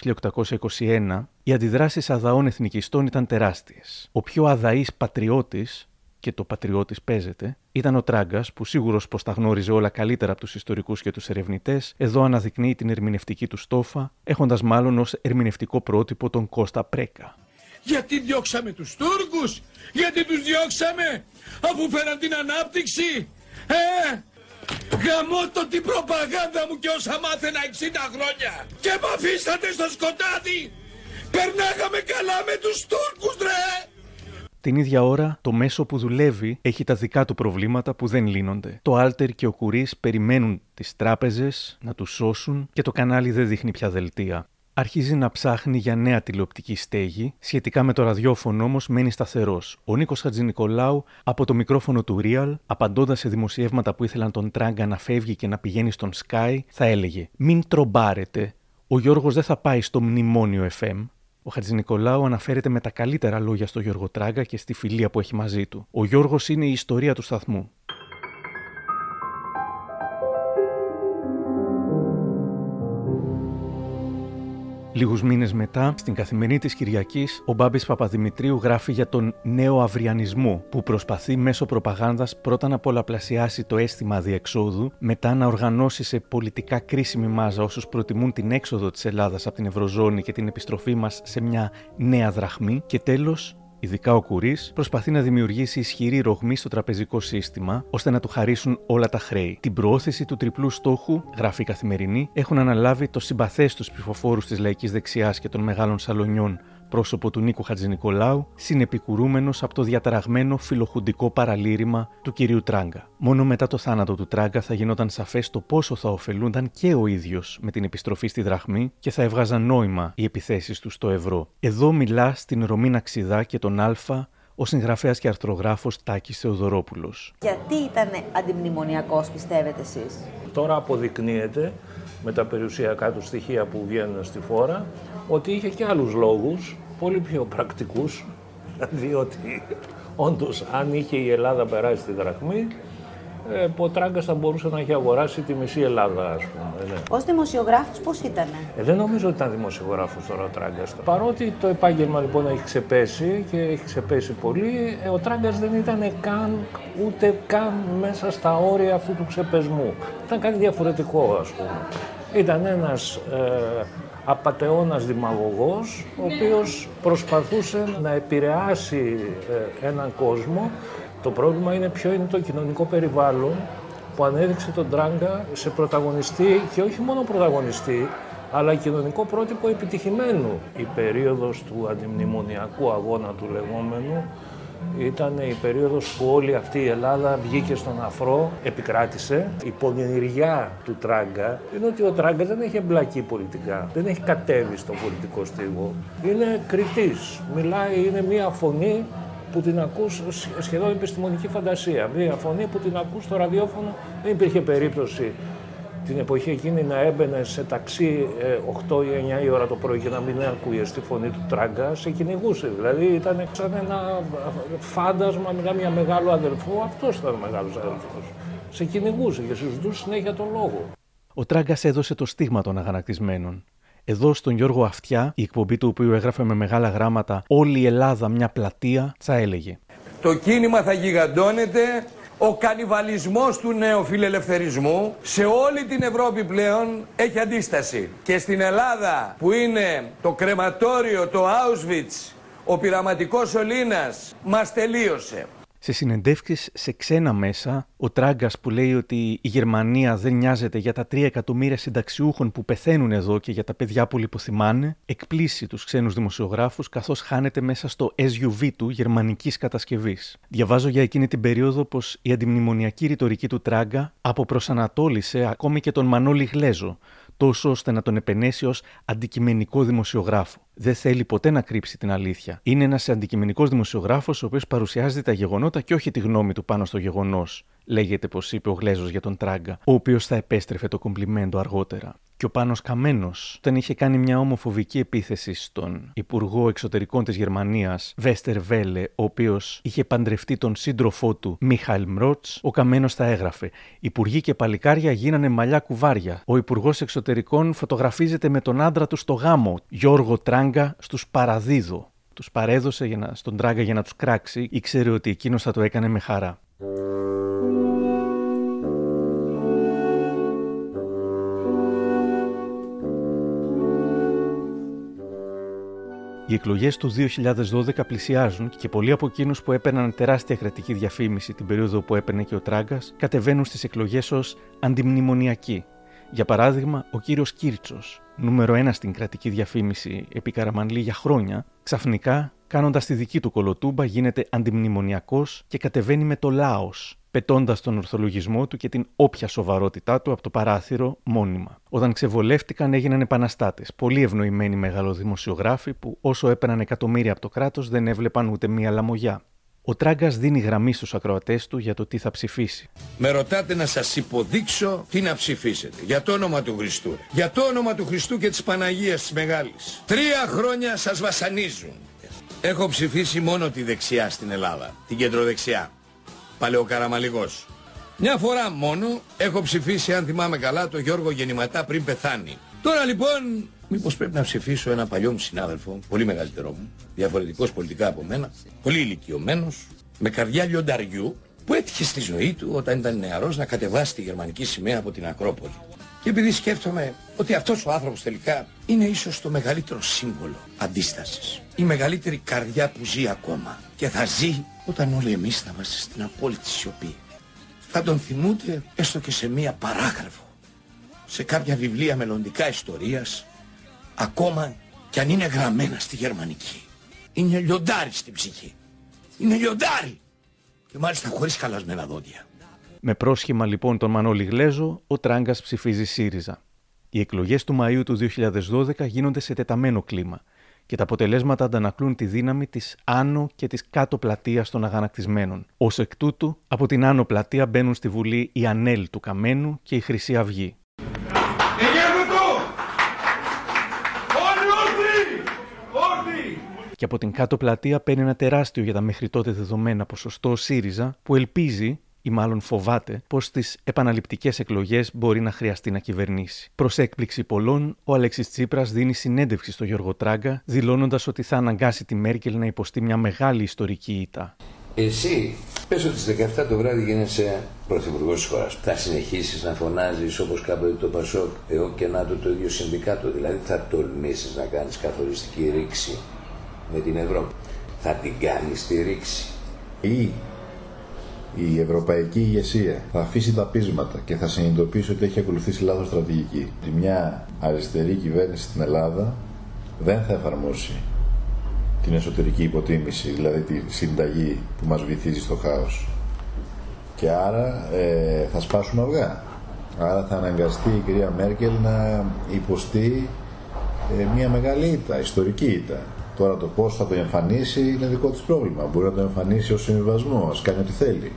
1821, οι αντιδράσεις αδαών εθνικιστών ήταν τεράστιες. Ο πιο αδαής πατριώτης, και το πατριώτης παίζεται, ήταν ο Τράγκας, που σίγουρος πως τα γνώριζε όλα καλύτερα από τους ιστορικούς και τους ερευνητές, εδώ αναδεικνύει την ερμηνευτική του στόφα, έχοντας μάλλον ως ερμηνευτικό πρότυπο τον Κώστα Πρέκα.
Γιατί διώξαμε τους Τούρκους, γιατί τους διώξαμε; Αφού φέραν την ανάπτυξη; Ε, γαμώ το την προπαγάνδα μου και όσα μάθαινα 60 χρόνια και μ' αφήσατε στο σκοτάδι. Περνάγαμε καλά με τους Τούρκους ρε.
Την ίδια ώρα, το μέσο που δουλεύει έχει τα δικά του προβλήματα που δεν λύνονται. Το Άλτερ και ο Κουρί περιμένουν τις τράπεζες να τους σώσουν και το κανάλι δεν δείχνει πια δελτία. Αρχίζει να ψάχνει για νέα τηλεοπτική στέγη, σχετικά με το ραδιόφωνο όμως μένει σταθερός. Ο Νίκος Χατζηνικολάου από το μικρόφωνο του Real, απαντώντας σε δημοσιεύματα που ήθελαν τον Τράγκα να φεύγει και να πηγαίνει στον Sky, θα έλεγε: Μην τρομπάρετε. Ο Γιώργος δεν θα πάει στο μνημόνιο FM. Ο Χατζη Νικολάου αναφέρεται με τα καλύτερα λόγια στο Γιώργο Τράγκα και στη φιλία που έχει μαζί του. Ο Γιώργος είναι η ιστορία του σταθμού. Λίγους μήνες μετά, στην καθημερινή της Κυριακής, ο Μπάμπης Παπαδημητρίου γράφει για τον νέο αυριανισμό, που προσπαθεί μέσω προπαγάνδας πρώτα να πολλαπλασιάσει το αίσθημα διεξόδου, μετά να οργανώσει σε πολιτικά κρίσιμη μάζα όσους προτιμούν την έξοδο της Ελλάδας από την Ευρωζώνη και την επιστροφή μας σε μια νέα δραχμή, και τέλος Ειδικά ο Κουρί προσπαθεί να δημιουργήσει ισχυρή ρογμή στο τραπεζικό σύστημα ώστε να του χαρίσουν όλα τα χρέη. Την προώθηση του τριπλού στόχου, γράφει η καθημερινή, έχουν αναλάβει το συμπαθές τους ψηφοφόρους της λαϊκής δεξιάς και των μεγάλων σαλονιών πρόσωπο του Νίκου Χατζηνικολάου, συνεπικουρούμενος από το διαταραγμένο φιλοχουντικό παραλήρημα του κυρίου Τράγκα. Μόνο μετά το θάνατο του Τράγκα θα γινόταν σαφές το πόσο θα ωφελούνταν και ο ίδιος με την επιστροφή στη δραχμή και θα έβγαζαν νόημα οι επιθέσεις του στο ευρώ. Εδώ μιλά στην Ρωμίνα Ξιδά και τον Α ο συγγραφέας και αρθρογράφος Τάκης Θεοδωρόπουλος.
Γιατί ήταν αντιμνημονιακός, πιστεύετε εσείς,
Τώρα αποδεικνύεται με τα περιουσιακά του στοιχεία που βγαίνουν στη φόρα ότι είχε και άλλους λόγους, πολύ πιο πρακτικούς, διότι όντως αν είχε η Ελλάδα περάσει τη δραχμή, ε, ο Τράγκας θα μπορούσε να έχει αγοράσει τη μισή Ελλάδα, ας πούμε. Ναι.
Ως δημοσιογράφος πώς ήταν.
Ε, δεν νομίζω ότι ήταν δημοσιογράφος τώρα ο Τράγκας. Παρότι το επάγγελμα λοιπόν έχει ξεπέσει και έχει ξεπέσει πολύ, ε, ο Τράγκας δεν ήταν καν, ούτε καν μέσα στα όρια αυτού του ξεπεσμού. Ήταν κάτι διαφορετικό, ας πούμε. Ήταν ένας ε, απατεώνας δημαγωγός, ο οποίος προσπαθούσε να επηρεάσει ε, έναν κόσμο. Το πρόβλημα είναι ποιο είναι το κοινωνικό περιβάλλον που ανέδειξε τον Τράγκα σε πρωταγωνιστή και όχι μόνο πρωταγωνιστή, αλλά κοινωνικό πρότυπο επιτυχημένου. Η περίοδος του αντιμνημονιακού αγώνα του λεγόμενου ήταν η περίοδος που όλη αυτή η Ελλάδα βγήκε στον αφρό, επικράτησε. Η πονηριά του Τράγκα είναι ότι ο Τράγκα δεν έχει εμπλακεί πολιτικά, δεν έχει κατέβει στο πολιτικό στίγο. Είναι κριτής, μιλάει, είναι μία φωνή που την ακούς σχεδόν επιστημονική φαντασία. Μία φωνή που την ακούς στο ραδιόφωνο, δεν υπήρχε περίπτωση την εποχή εκείνη να έμπαινε σε ταξί 8 ή 9 η ώρα το πρωί και να μην ακούγε τη φωνή του Τράγκα, σε κυνηγούσε. Δηλαδή ήταν σαν ένα φάντασμα, μιλάμε για μεγάλο αδελφό, αυτός ήταν ο μεγάλος αδελφός. Σε κυνηγούσε και συζητούσε συνέχεια τον λόγο.
Ο Τράγκας έδωσε το στίγμα των αγανακτισμένων. Εδώ στον Γιώργο Αυτιά, η εκπομπή του οποίου έγραφε με μεγάλα γράμματα Όλη η Ελλάδα μια πλατεία, θα έλεγε.
Το κίνημα θα γιγαντώνεται ο κανιβαλισμός του νεοφιλελευθερισμού σε όλη την Ευρώπη πλέον έχει αντίσταση. Και στην Ελλάδα που είναι το κρεματόριο, το Auschwitz, ο πειραματικός Σολίνας μας τελείωσε
σε συνεντεύξεις σε ξένα μέσα, ο Τράγκας που λέει ότι η Γερμανία δεν νοιάζεται για τα 3 εκατομμύρια συνταξιούχων που πεθαίνουν εδώ και για τα παιδιά που λιποθυμάνε, εκπλήσει τους ξένους δημοσιογράφους καθώς χάνεται μέσα στο SUV του γερμανικής κατασκευής. Διαβάζω για εκείνη την περίοδο πως η αντιμνημονιακή ρητορική του Τράγκα αποπροσανατόλισε ακόμη και τον Μανώλη Γλέζο, τόσο ώστε να τον επενέσει ως αντικειμενικό δημοσιογράφο. Δεν θέλει ποτέ να κρύψει την αλήθεια. Είναι ένας αντικειμενικός δημοσιογράφος, ο οποίος παρουσιάζει τα γεγονότα και όχι τη γνώμη του πάνω στο γεγονός. Λέγεται πω είπε ο Γλέζος για τον Τράγκα, ο οποίος θα επέστρεφε το κομπλιμέντο αργότερα και ο Πάνος Καμένος όταν είχε κάνει μια ομοφοβική επίθεση στον Υπουργό Εξωτερικών της Γερμανίας Βέστερ Βέλε ο οποίος είχε παντρευτεί τον σύντροφό του Μίχαελ Μρότς ο Καμένος θα έγραφε «Υπουργοί και παλικάρια γίνανε μαλλιά κουβάρια. Ο Υπουργός Εξωτερικών φωτογραφίζεται με τον άντρα του στο γάμο Γιώργο Τράγκα στους Παραδίδο». Τους παρέδωσε για να, στον Τράγκα για να τους κράξει, ήξερε ότι εκείνος θα το έκανε με χαρά. Οι εκλογές του 2012 πλησιάζουν και πολλοί από εκείνους που έπαιρναν τεράστια κρατική διαφήμιση την περίοδο που έπαιρνε και ο Τράγκας κατεβαίνουν στις εκλογές ως αντιμνημονιακοί. Για παράδειγμα, ο κύριος Κίρτσο, νούμερο ένα στην κρατική διαφήμιση επί Καραμανλή για χρόνια, ξαφνικά, κάνοντας τη δική του κολοτούμπα, γίνεται αντιμνημονιακός και κατεβαίνει με το λάος, πετώντας τον ορθολογισμό του και την όποια σοβαρότητά του από το παράθυρο μόνιμα. Όταν ξεβολεύτηκαν, έγιναν επαναστάτες. Πολύ ευνοημένοι μεγαλοδημοσιογράφοι που όσο έπαιρναν εκατομμύρια από το κράτος δεν έβλεπαν ούτε μία λαμογιά. Ο Τράγκας δίνει γραμμή στους ακροατές του για το τι θα ψηφίσει.
Με ρωτάτε να σας υποδείξω τι να ψηφίσετε. Για το όνομα του Χριστού. Για το όνομα του Χριστού και της Παναγίας της Μεγάλης. Τρία χρόνια σας βασανίζουν. Έχω ψηφίσει μόνο τη δεξιά στην Ελλάδα. Την κεντροδεξιά παλαιοκαραμαλικός. Μια φορά μόνο έχω ψηφίσει, αν θυμάμαι καλά, το Γιώργο Γεννηματά πριν πεθάνει. Τώρα λοιπόν Μήπως πρέπει να ψηφίσω ένα παλιό μου συνάδελφο, πολύ μεγαλύτερό μου, διαφορετικός πολιτικά από μένα, πολύ ηλικιωμένος, με καρδιά λιονταριού, που έτυχε στη ζωή του όταν ήταν νεαρός να κατεβάσει τη γερμανική σημαία από την Ακρόπολη. Και επειδή σκέφτομαι ότι αυτός ο άνθρωπος τελικά είναι ίσως το μεγαλύτερο σύμβολο αντίστασης. Η μεγαλύτερη καρδιά που ζει ακόμα και θα ζει όταν όλοι εμείς θα είμαστε στην απόλυτη σιωπή. Θα τον θυμούνται έστω και σε μία παράγραφο. Σε κάποια βιβλία μελλοντικά ιστορίας, ακόμα κι αν είναι γραμμένα στη γερμανική. Είναι λιοντάρι στην ψυχή. Είναι λιοντάρι. Και μάλιστα χωρίς χαλασμένα δόντια.
Με πρόσχημα λοιπόν τον Μανώλη Γλέζο, ο Τράγκας ψηφίζει ΣΥΡΙΖΑ. Οι εκλογές του Μαΐου του 2012 γίνονται σε τεταμένο κλίμα και τα αποτελέσματα αντανακλούν τη δύναμη της άνω και της κάτω πλατείας των αγανακτισμένων. Ω εκ τούτου, από την άνω πλατεία μπαίνουν στη Βουλή η Ανέλ του Καμένου και η Χρυσή Αυγή. Και από την κάτω πλατεία παίρνει ένα τεράστιο για τα μέχρι τότε δεδομένα ποσοστό ΣΥΡΙΖΑ που ελπίζει ή μάλλον φοβάται πως στις επαναληπτικές εκλογές μπορεί να χρειαστεί να κυβερνήσει. Προς έκπληξη πολλών, ο Αλέξης Τσίπρας δίνει συνέντευξη στο Γιώργο Τράγκα, δηλώνοντας ότι θα αναγκάσει τη Μέρκελ να υποστεί μια μεγάλη ιστορική ήττα.
Εσύ, πες ότι στις 17 το βράδυ γίνεσαι πρωθυπουργός της χώρας. Θα συνεχίσεις να φωνάζεις όπως κάποτε το Πασόκ, εγώ και να το, το ίδιο συνδικάτο. Δηλαδή θα τολμήσεις να κάνεις καθοριστική ρήξη με την Ευρώπη. Θα την κάνεις τη ρήξη.
Ή η ευρωπαϊκή ηγεσία θα αφήσει τα πείσματα και θα συνειδητοποιήσει ότι έχει ακολουθήσει λάθος στρατηγική. Ότι μια αριστερή κυβέρνηση στην Ελλάδα δεν θα εφαρμόσει την εσωτερική υποτίμηση, δηλαδή τη συνταγή που μας βυθίζει στο χάος. Και άρα ε, θα σπάσουμε αυγά. Άρα θα αναγκαστεί η κυρία Μέρκελ να υποστεί ε, μια μεγάλη ήττα, ιστορική ήττα. Τώρα το πώς θα το εμφανίσει είναι δικό της πρόβλημα. Μπορεί να το εμφανίσει ως συμβιβασμό, ας κάνει ό,τι θέλει.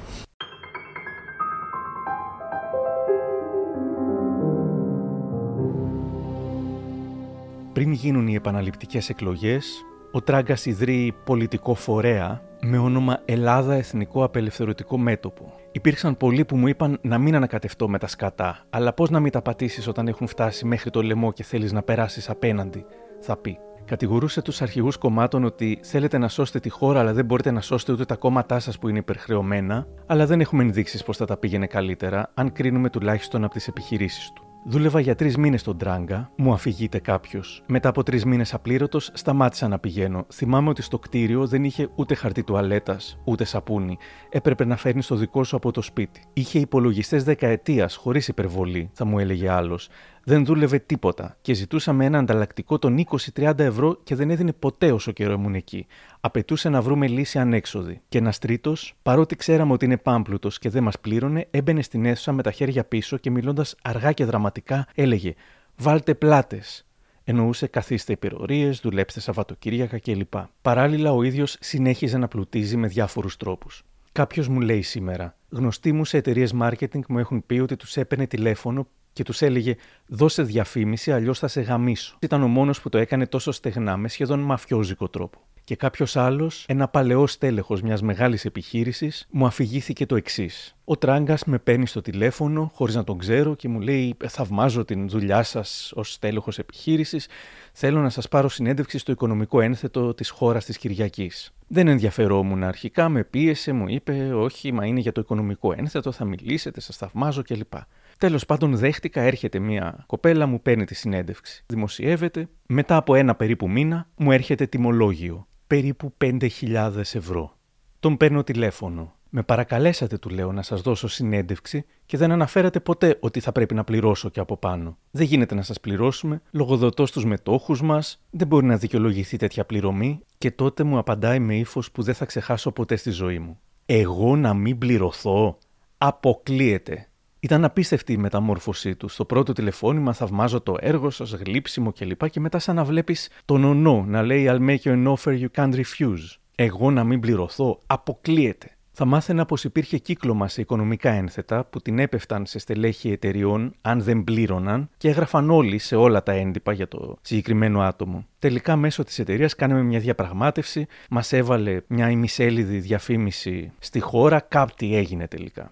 Πριν γίνουν οι επαναληπτικές εκλογές, ο Τράγκας ιδρύει πολιτικό φορέα με όνομα Ελλάδα Εθνικό Απελευθερωτικό Μέτωπο. Υπήρξαν πολλοί που μου είπαν να μην ανακατευτώ με τα σκατά, αλλά πώς να μην τα πατήσεις όταν έχουν φτάσει μέχρι το λαιμό και θέλεις να περάσεις απέναντι, θα πει. Κατηγορούσε τους αρχηγούς κομμάτων ότι θέλετε να σώσετε τη χώρα, αλλά δεν μπορείτε να σώσετε ούτε τα κόμματά σας που είναι υπερχρεωμένα, αλλά δεν έχουμε ενδείξεις πως θα τα πήγαινε καλύτερα, αν κρίνουμε τουλάχιστον από τις επιχειρήσεις του. Δούλευα για τρεις μήνες στον Τράγκα, μου αφηγείται κάποιος. Μετά από τρεις μήνες απλήρωτος, σταμάτησα να πηγαίνω. Θυμάμαι ότι στο κτίριο δεν είχε ούτε χαρτί τουαλέτας, ούτε σαπούνι. Έπρεπε να φέρνει το δικό σου από το σπίτι. Είχε υπολογιστές δεκαετίας, χωρίς υπερβολή, θα μου έλεγε άλλος δεν δούλευε τίποτα και ζητούσαμε ένα ανταλλακτικό των 20-30 ευρώ και δεν έδινε ποτέ όσο καιρό ήμουν εκεί. Απαιτούσε να βρούμε λύση ανέξοδη. Και ένας τρίτος, παρότι ξέραμε ότι είναι πάμπλουτος και δεν μας πλήρωνε, έμπαινε στην αίθουσα με τα χέρια πίσω και μιλώντας αργά και δραματικά έλεγε Βάλτε πλάτες. Εννοούσε καθίστε υπερορίε, δουλέψτε Σαββατοκύριακα κλπ. Παράλληλα, ο ίδιος συνέχιζε να πλουτίζει με διάφορους τρόπους. Κάποιος μου λέει σήμερα: Γνωστοί μου σε εταιρείες marketing μου έχουν πει ότι τους έπαιρνε τηλέφωνο και τους έλεγε: Δώσε διαφήμιση, αλλιώς θα σε γαμίσω. Ήταν ο μόνος που το έκανε τόσο στεγνά, με σχεδόν μαφιόζικο τρόπο. Και κάποιος άλλος, ένα παλαιό στέλεχος μιας μεγάλης επιχείρησης, μου αφηγήθηκε το εξής. Ο Τράγκας με παίρνει στο τηλέφωνο, χωρίς να τον ξέρω, και μου λέει: Θαυμάζω την δουλειά σας ως στέλεχος επιχείρησης. Θέλω να σας πάρω συνέντευξη στο οικονομικό ένθετο της χώρας της Κυριακής. Δεν ενδιαφερόμουν αρχικά, με πίεσε, μου είπε: Όχι, μα είναι για το οικονομικό ένθετο, θα μιλήσετε, σας θαυμάζω κλπ. Τέλος πάντων, δέχτηκα, έρχεται μια κοπέλα, μου παίρνει τη συνέντευξη. Δημοσιεύεται. Μετά από ένα περίπου μήνα, μου έρχεται τιμολόγιο. Περίπου 5.000 ευρώ. Τον παίρνω τηλέφωνο. Με παρακαλέσατε, του λέω, να σας δώσω συνέντευξη και δεν αναφέρατε ποτέ ότι θα πρέπει να πληρώσω και από πάνω. Δεν γίνεται να σας πληρώσουμε, λογοδοτώ στους μετόχους μας, δεν μπορεί να δικαιολογηθεί τέτοια πληρωμή. Και τότε μου απαντάει με ύφος που δεν θα ξεχάσω ποτέ στη ζωή μου. Εγώ να μην πληρωθώ. Αποκλείεται. Ήταν απίστευτη η μεταμόρφωσή του. Στο πρώτο τηλεφώνημα θαυμάζω το έργο σας, γλύψιμο κλπ. Και μετά σαν να βλέπεις τον ονό να λέει I'll make you an offer you can't refuse. Εγώ να μην πληρωθώ, αποκλείεται. Θα μάθαινα πως υπήρχε κύκλωμα σε οικονομικά ένθετα που την έπεφταν σε στελέχη εταιριών αν δεν πλήρωναν και έγραφαν όλοι σε όλα τα έντυπα για το συγκεκριμένο άτομο. Τελικά, μέσω της εταιρείας, κάναμε μια διαπραγμάτευση, μας έβαλε μια ημισέλιδη διαφήμιση στη χώρα, κάτι έγινε τελικά.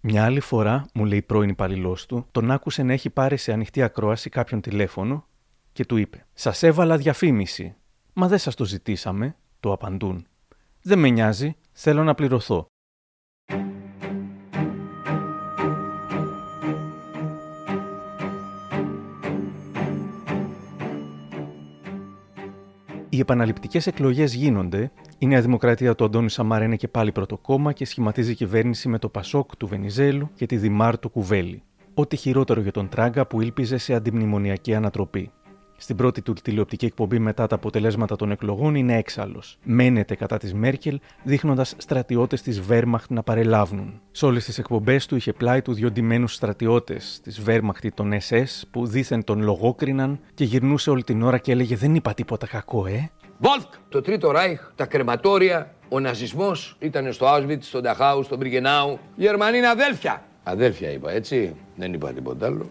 Μια άλλη φορά, μου λέει πρώην υπαλληλός του, τον άκουσε να έχει πάρει σε ανοιχτή ακρόαση κάποιον τηλέφωνο και του είπε: Σας έβαλα διαφήμιση. Μα δεν σας το ζητήσαμε, του απαντούν. Δεν με νοιάζει, θέλω να πληρωθώ. Οι επαναληπτικές εκλογές γίνονται. Η Νέα Δημοκρατία του Αντώνη Σαμάρα είναι και πάλι πρώτο κόμμα και σχηματίζει κυβέρνηση με το Πασόκ του Βενιζέλου και τη Δημάρ του Κουβέλη. Ό,τι χειρότερο για τον Τράγκα που ήλπιζε σε αντιμνημονιακή ανατροπή. Στην πρώτη του τηλεοπτική εκπομπή μετά τα αποτελέσματα των εκλογών είναι έξαλλος. Μένεται κατά της Μέρκελ, δείχνοντας στρατιώτες της Βέρμαχτ να παρελάβουν. Σε όλες τις εκπομπές του είχε πλάι του δύο ντυμένου στρατιώτες της Βέρμαχτ των SS που δήθεν τον λογόκριναν και γυρνούσε όλη την ώρα και έλεγε Δεν είπα τίποτα κακό, ε.
Βόλφκ! Το Τρίτο Ράιχ, τα κρεματόρια, ο ναζισμός ήταν στο Auschwitz, στο Νταχάου, στο Μπριγκενάου. Οι Γερμανοί είναι αδέλφια. Αδέλφια είπα, έτσι. Δεν είπα τίποτα άλλο.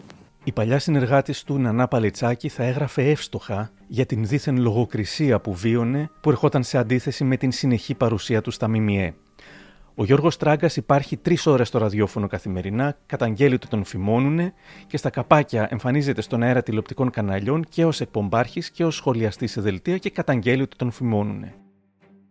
Η παλιά συνεργάτης του Νανά Παλιτσάκη θα έγραφε εύστοχα για την δίθεν λογοκρισία που βίωνε, που ερχόταν σε αντίθεση με την συνεχή παρουσία του στα ΜΜΕ. Ο Γιώργος Τράγκα υπάρχει τρεις ώρες στο ραδιόφωνο καθημερινά, καταγγέλει ότι τον φημώνουνε και στα καπάκια εμφανίζεται στον αέρα τηλεοπτικών καναλιών και ως εκπομπάρχης και ως σχολιαστής σε δελτία και καταγγέλει ότι τον φημώνουνε.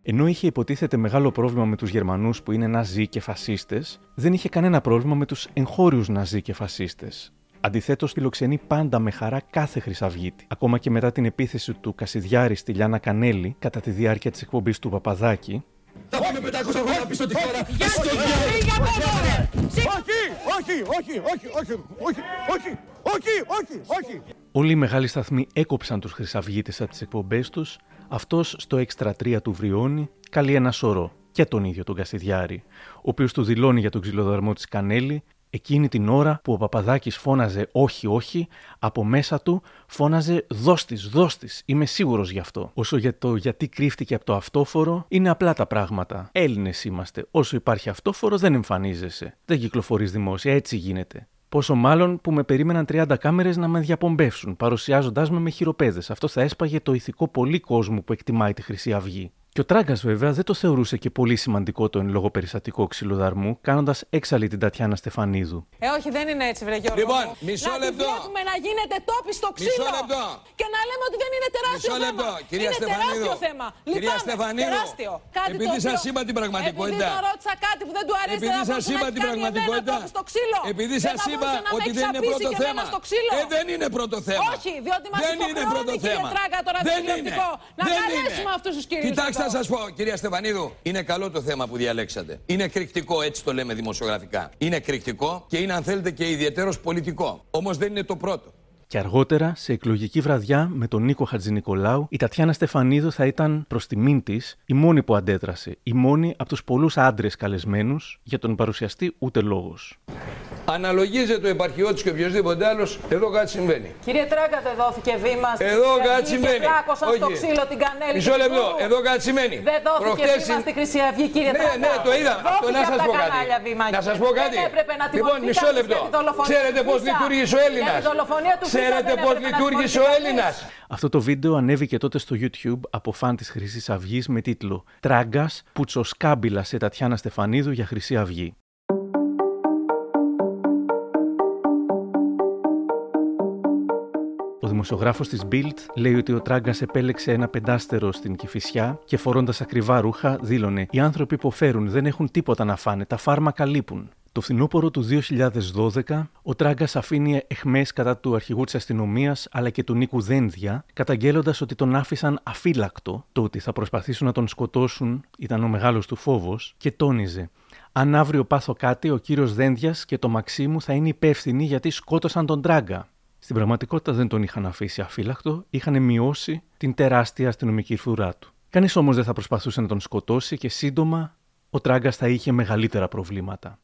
Ενώ είχε υποτίθεται μεγάλο πρόβλημα με τους Γερμανούς που είναι Ναζί και φασίστες, δεν είχε κανένα πρόβλημα με τους εγχώριους Ναζί και φασίστες. Αντιθέτως, φιλοξενεί πάντα με χαρά κάθε Χρυσαυγίτη. Ακόμα και μετά την επίθεση του Κασιδιάρη στη Λιάνα Κανέλη κατά τη διάρκεια της εκπομπής του Παπαδάκη.
Θα πάμε 500 χρόνια πίσω τη χώρα. Όχι, όχι, όχι, όχι, όχι, όχι, όχι, όχι, όχι.
Όλοι οι μεγάλοι σταθμοί έκοψαν τους Χρυσαυγίτε από τις εκπομπές τους. Αυτός στο έξτρα 3 του Βριώνη καλεί ένα σωρό και τον ίδιο τον Κασιδιάρη, ο οποίος του δηλώνει για τον ξυλοδαρμό της Κανέλη Εκείνη την ώρα που ο Παπαδάκης φώναζε όχι όχι, από μέσα του φώναζε δώστης, δώστης, είμαι σίγουρος γι' αυτό. Όσο για το γιατί κρύφτηκε από το αυτόφορο, είναι απλά τα πράγματα. Έλληνες είμαστε. Όσο υπάρχει αυτόφορο δεν εμφανίζεσαι. Δεν κυκλοφορείς δημόσια, έτσι γίνεται. Πόσο μάλλον που με περίμεναν 30 κάμερες να με διαπομπεύσουν, παρουσιάζοντάς με με χειροπέδες. Αυτό θα έσπαγε το ηθικό πολύ κόσμο που εκτιμάει τη Χρυσή Αυγή. Και ο Τράγκας, βέβαια, δεν το θεωρούσε και πολύ σημαντικό το εν λόγω περιστατικό ξυλοδαρμού, κάνοντας έξαλλη την Τατιάνα Στεφανίδου.
Ε, όχι, δεν είναι έτσι, βρε Γιώργο.
Λοιπόν, μισό
να
λεπτό.
Να βλέπουμε να γίνεται τόπι στο ξύλο.
Μισό λεπτό.
Και να λέμε ότι δεν είναι τεράστιο
μισό λεπτό.
θέμα.
Κυρία
είναι
Στεφανίδου.
τεράστιο θέμα.
Κυρία
Λυπάμαι.
Στεφανίδου.
Τεράστιο. Κάτι
Επειδή
το
σα
οποίο-
είπα την πραγματικότητα.
Επειδή το ρώτησα κάτι που δεν του αρέσει
Επειδή
να
σα
μπορούσε
είπα
να
την
έχει κάνει
πραγματικότητα.
εμένα τόπι στο ξύλο.
Επειδή
Δεν
σα
θα
είπα
μπορούσε να με
ότι
έχει
δεν είναι
σαπίσει
πρώτο
και εμένα
θέμα.
στο ξύλο.
Ε, δεν είναι πρώτο θέμα.
Όχι, διότι μας
Δεν είναι
υποχρεώνει,
πρώτο
κύριε
θέμα.
Τράγκα, το
Δεν είναι.
ραδιοτηλεοπτικό, να
Δεν
καλέσουμε
είναι.
αυτούς τους κυρίους
Κοιτάξτε,
εδώ.
θα σας πω, κυρία Στεφανίδου, είναι καλό το θέμα που διαλέξατε. Είναι εκρηκτικό, έτσι το λέμε δημοσιογραφικά. Είναι εκρηκτικό και είναι, αν θέλετε, και ιδιαίτερος πολιτικό. Όμως δεν είναι το πρώτο.
Και αργότερα, σε εκλογική βραδιά με τον Νίκο Χατζηνικολάου, η Τατιάνα Στεφανίδου θα ήταν προς τιμήν της η μόνη που αντέδρασε. Η μόνη από τους πολλούς άντρες καλεσμένους, για τον παρουσιαστή ούτε λόγος.
Αναλογίζεται ο επαρχιώτης και οποιοδήποτε άλλος, εδώ κάτι συμβαίνει.
Κύριε Τράγκα, δεν δόθηκε βήμα στη
Εδώ
Χρυσή
κάτι
Αυγή
συμβαίνει.
Και πλάκωσαν στο
Όχι.
ξύλο την Κανέλη.
Μισό
και την
λεπτό.
Βούρου.
Εδώ κάτι σημαίνει.
Δεν δόθηκε
Προχτές
βήμα
είναι-
στη Χρυσή Αυγή, κύριε
Ναι,
Τράγκα.
ναι, το είδα. Αυτό
Δόθηκε
να
από
σας
τα
πω κάτι.
κανάλια βήμα.
Να σας πω κάτι.
Δεν έπρεπε να
Λοιπόν,
τιμωρηθείτε
μισό
για
λεπτό.
τη δολοφονία
Ξέρετε
του
πώς
Φίσα.
λειτουργήσε ο
Για
Έλληνα.
Τη δολοφονία του Φίσα
Ξέρετε
δεν
πώς
έπρεπε να
λειτουργήσε ο
τιμωρηθεί
Έλληνας.
Αυτό το βίντεο ανέβηκε τότε στο YouTube από φαν της Χρυσής Αυγής με τίτλο Τράγκας Πουτσοσκάμπιλα σε Τατιάνα Στεφανίδου για Χρυσή Αυγή. Ο δημοσιογράφος της Bild λέει ότι ο Τράγκας επέλεξε ένα πεντάστερο στην Κυφυσιά και φορώντας ακριβά ρούχα δήλωνε: Οι άνθρωποι υποφέρουν, δεν έχουν τίποτα να φάνε, τα φάρμακα λείπουν. Το φθινόπωρο του 2012, ο Τράγκας αφήνει εχμές κατά του αρχηγού της αστυνομίας αλλά και του Νίκου Δένδια, καταγγέλλοντας ότι τον άφησαν αφύλακτο. Το ότι θα προσπαθήσουν να τον σκοτώσουν ήταν ο μεγάλος του φόβος και τόνιζε. Αν αύριο πάθω κάτι, ο κύριος Δένδιας και το Μαξίμου θα είναι υπεύθυνοι γιατί σκότωσαν τον Τράγκα. Στην πραγματικότητα δεν τον είχαν αφήσει αφύλακτο, είχαν μειώσει την τεράστια αστυνομική φρουρά του. Κανείς όμως δεν θα προσπαθούσε να τον σκοτώσει και σύντομα ο Τράγκας θα είχε μεγαλύτερα προβλήματα.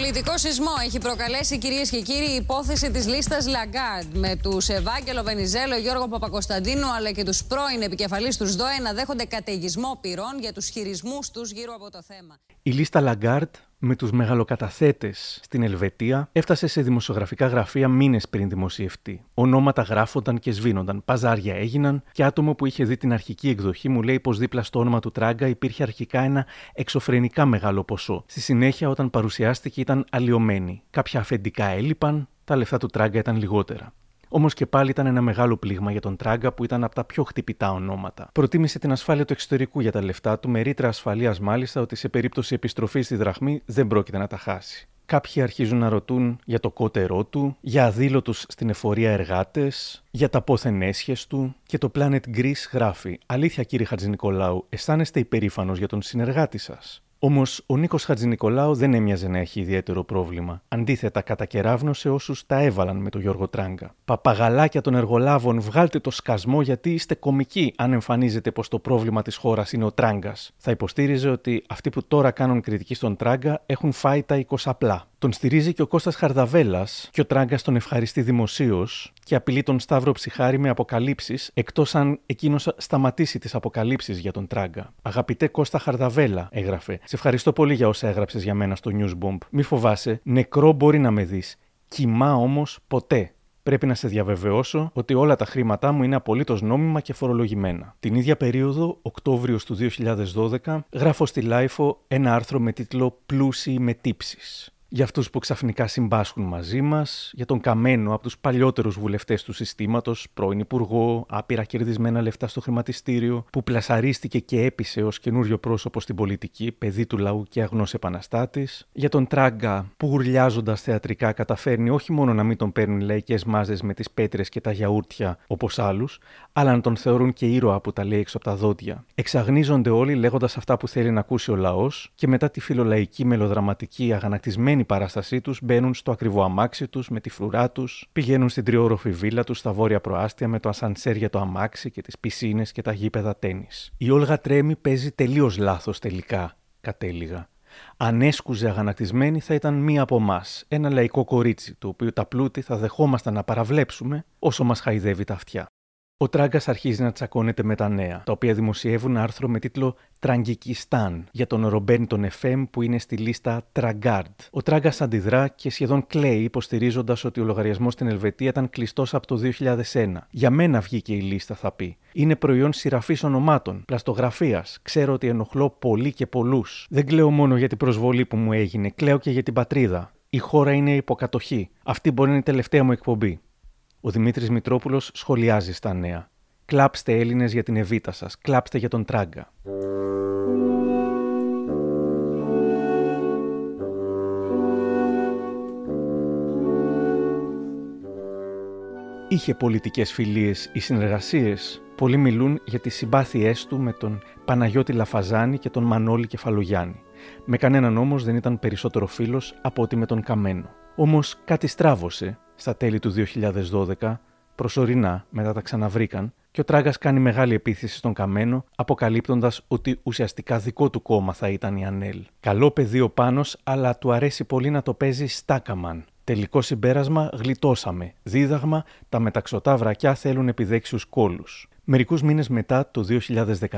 Πολιτικό σεισμό έχει προκαλέσει κυρίες και κύριοι η υπόθεση της λίστας Λαγκάρντ με τους Ευάγγελο Βενιζέλο, Γιώργο Παπακωνσταντίνου αλλά και τους πρώην επικεφαλής του ΣΔΟΕ να δέχονται καταιγισμό πυρών για τους χειρισμούς τους γύρω από το θέμα.
Η λίστα Λαγκάρντ, με τους μεγαλοκαταθέτες στην Ελβετία έφτασε σε δημοσιογραφικά γραφεία μήνες πριν δημοσιευτεί. Ονόματα γράφονταν και σβήνονταν, παζάρια έγιναν και άτομο που είχε δει την αρχική εκδοχή μου λέει πως δίπλα στο όνομα του Τράγκα υπήρχε αρχικά ένα εξωφρενικά μεγάλο ποσό. Στη συνέχεια, όταν παρουσιάστηκε, ήταν αλλοιωμένη. Κάποια αφεντικά έλειπαν, τα λεφτά του Τράγκα ήταν λιγότερα. Όμως και πάλι ήταν ένα μεγάλο πλήγμα για τον Τράγκα που ήταν από τα πιο χτυπητά ονόματα. Προτίμησε την ασφάλεια του εξωτερικού για τα λεφτά του, με ρήτρα ασφαλείας μάλιστα ότι σε περίπτωση επιστροφής στη δραχμή δεν πρόκειται να τα χάσει. Κάποιοι αρχίζουν να ρωτούν για το κότερό του, για αδήλωτους στην εφορία εργάτες, για τα πόθεν έσχε του και το Planet Greece γράφει «Αλήθεια κύριε Χατζηνικολάου, αισθάνεστε υπερήφανος για τον συνεργάτη σας». Όμως ο Νίκος Χατζηνικολάου δεν έμοιαζε να έχει ιδιαίτερο πρόβλημα. Αντίθετα, κατακεράβνωσε όσους τα έβαλαν με τον Γιώργο Τράγκα. Παπαγαλάκια των εργολάβων, βγάλτε το σκασμό γιατί είστε κομικοί, αν εμφανίζετε πως το πρόβλημα της χώρας είναι ο Τράγκας. Θα υποστήριζε ότι αυτοί που τώρα κάνουν κριτική στον Τράγκα έχουν φάει τα 20 απλά. Τον στηρίζει και ο Κώστας Χαρδαβέλας και ο Τράγκας τον ευχαριστεί δημοσίως και απειλεί τον Σταύρο Ψυχάρη με αποκαλύψεις, εκτός αν εκείνος σταματήσει τις αποκαλύψεις για τον Τράγκα. Αγαπητέ Κώστα Χαρδαβέλα, έγραφε. Σε ευχαριστώ πολύ για όσα έγραψες για μένα στο Newsbomb. Μη φοβάσαι, νεκρό μπορεί να με δεις. Κοιμά όμως ποτέ. Πρέπει να σε διαβεβαιώσω ότι όλα τα χρήματά μου είναι απολύτως νόμιμα και φορολογημένα. Την ίδια περίοδο, Οκτώβριος του 2012, γράφω στη LiFO ένα άρθρο με τίτλο Πλούσιοι με τύψεις για αυτούς που ξαφνικά συμπάσχουν μαζί μας, για τον Καμμένο από τους παλιότερους βουλευτές του συστήματος, πρώην υπουργό, άπειρα κερδισμένα λεφτά στο χρηματιστήριο, που πλασαρίστηκε και έπεισε ως καινούριο πρόσωπο στην πολιτική, παιδί του λαού και αγνός επαναστάτης, για τον Τράγκα που ουρλιάζοντας θεατρικά καταφέρνει όχι μόνο να μην τον παίρνουν λαϊκές μάζες με τις πέτρες και τα γιαούρτια όπως άλλους, αλλά να τον θεωρούν και ήρωα που τα λέει έξω από τα δόντια. Εξαγνίζονται όλοι λέγοντας αυτά που θέλει να ακούσει ο λαός και μετά τη φιλολαϊκή μελοδραματική αγανακτισμένη η παράστασή τους μπαίνουν στο ακριβό αμάξι τους με τη φρουρά τους, πηγαίνουν στην τριόροφη βίλα τους στα βόρεια προάστια με το ασανσέρ για το αμάξι και τις πισίνες και τα γήπεδα τέννης. Η Όλγα Τρέμι παίζει τελείως λάθος τελικά, κατέληγα. Αν έσκουζε αγανακτισμένη θα ήταν μία από εμάς, ένα λαϊκό κορίτσι, το οποίο τα πλούτη θα δεχόμασταν να παραβλέψουμε όσο μας χαϊδεύει τα αυτιά. Ο Τράγκας αρχίζει να τσακώνεται με τα νέα, τα οποία δημοσιεύουν άρθρο με τίτλο Τραγκικιστάν για τον Ρομπέν τον FM που είναι στη λίστα Τραγκάρντ. Ο Τράγκας αντιδρά και σχεδόν κλαίει, υποστηρίζοντας ότι ο λογαριασμός στην Ελβετία ήταν κλειστός από το 2001. Για μένα βγήκε η λίστα, θα πει. Είναι προϊόν σειραφής ονομάτων, πλαστογραφίας. Ξέρω ότι ενοχλώ πολύ και πολλούς. Δεν κλαίω μόνο για την προσβολή που μου έγινε, κλαίω και για την πατρίδα. Η χώρα είναι υποκατοχή. Αυτή μπορεί να είναι η τελευταία μου εκπομπή. Ο Δημήτρης Μητρόπουλος σχολιάζει στα νέα. Κλάψτε Έλληνες για την Εβίτα σας. Κλάψτε για τον Τράγκα. Είχε πολιτικές φιλίες ή συνεργασίες. Πολλοί μιλούν για τις συμπάθειές του με τον Παναγιώτη Λαφαζάνη και τον Μανώλη Κεφαλογιάννη. Με κανέναν όμως δεν ήταν περισσότερο φίλος από ότι με τον Καμένο. Όμως κάτι στράβωσε στα τέλη του 2012, προσωρινά μετά τα ξαναβρήκαν, και ο Τράγκα κάνει μεγάλη επίθεση στον Καμένο, αποκαλύπτοντας ότι ουσιαστικά δικό του κόμμα θα ήταν η Ανέλ. Καλό παιδί ο Πάνος, αλλά του αρέσει πολύ να το παίζει στάκαμαν. Τελικό συμπέρασμα, γλιτώσαμε. Δίδαγμα, τα μεταξωτά βρακιά θέλουν επιδέξιους κόλους. Μερικούς μήνες μετά, το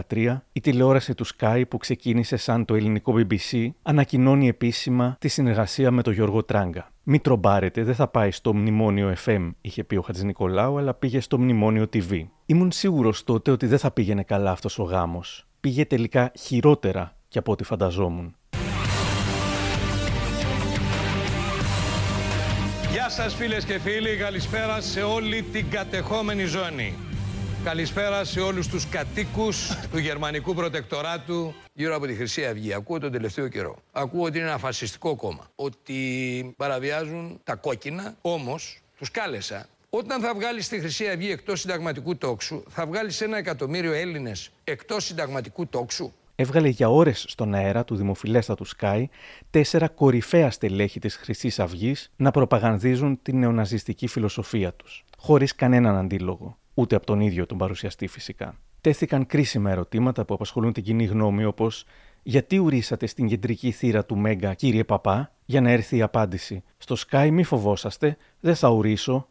2013, η τηλεόραση του Sky που ξεκίνησε σαν το ελληνικό BBC ανακοινώνει επίσημα τη συνεργασία με τον Γιώργο Τράγκα. Μην τρομπάρετε, δεν θα πάει στο μνημόνιο FM, είχε πει ο Χατζης Νικολάου, αλλά πήγε στο μνημόνιο TV. Ήμουν σίγουρος τότε ότι δεν θα πήγαινε καλά αυτός ο γάμος. Πήγε τελικά χειρότερα και από ό,τι φανταζόμουν.
Γεια σας φίλες και φίλοι, καλησπέρα σε όλη την κατεχόμενη ζώνη. Καλησπέρα σε όλους τους κατοίκους του γερμανικού προτεκτοράτου γύρω από τη Χρυσή Αυγή. Ακούω τον τελευταίο καιρό. Ακούω ότι είναι ένα φασιστικό κόμμα. Ότι παραβιάζουν τα κόκκινα. Όμως, τους κάλεσα. Όταν θα βγάλεις τη Χρυσή Αυγή εκτός συνταγματικού τόξου, θα βγάλεις ένα εκατομμύριο Έλληνες εκτός συνταγματικού τόξου.
Έβγαλε για ώρες στον αέρα του δημοφιλέστατου Sky τέσσερα κορυφαία στελέχη της Χρυσής Αυγής να προπαγανδίζουν την νεοναζιστική φιλοσοφία τους, χωρίς κανέναν αντίλογο ούτε από τον ίδιο τον παρουσιαστή φυσικά. Τέθηκαν κρίσιμα ερωτήματα που απασχολούν την κοινή γνώμη, όπως γιατί ουρήσατε στην κεντρική θύρα του Μέγκα, κύριε Παπά, για να έρθει η απάντηση; Στο Sky μη φοβόσαστε, δεν θα ουρήσω.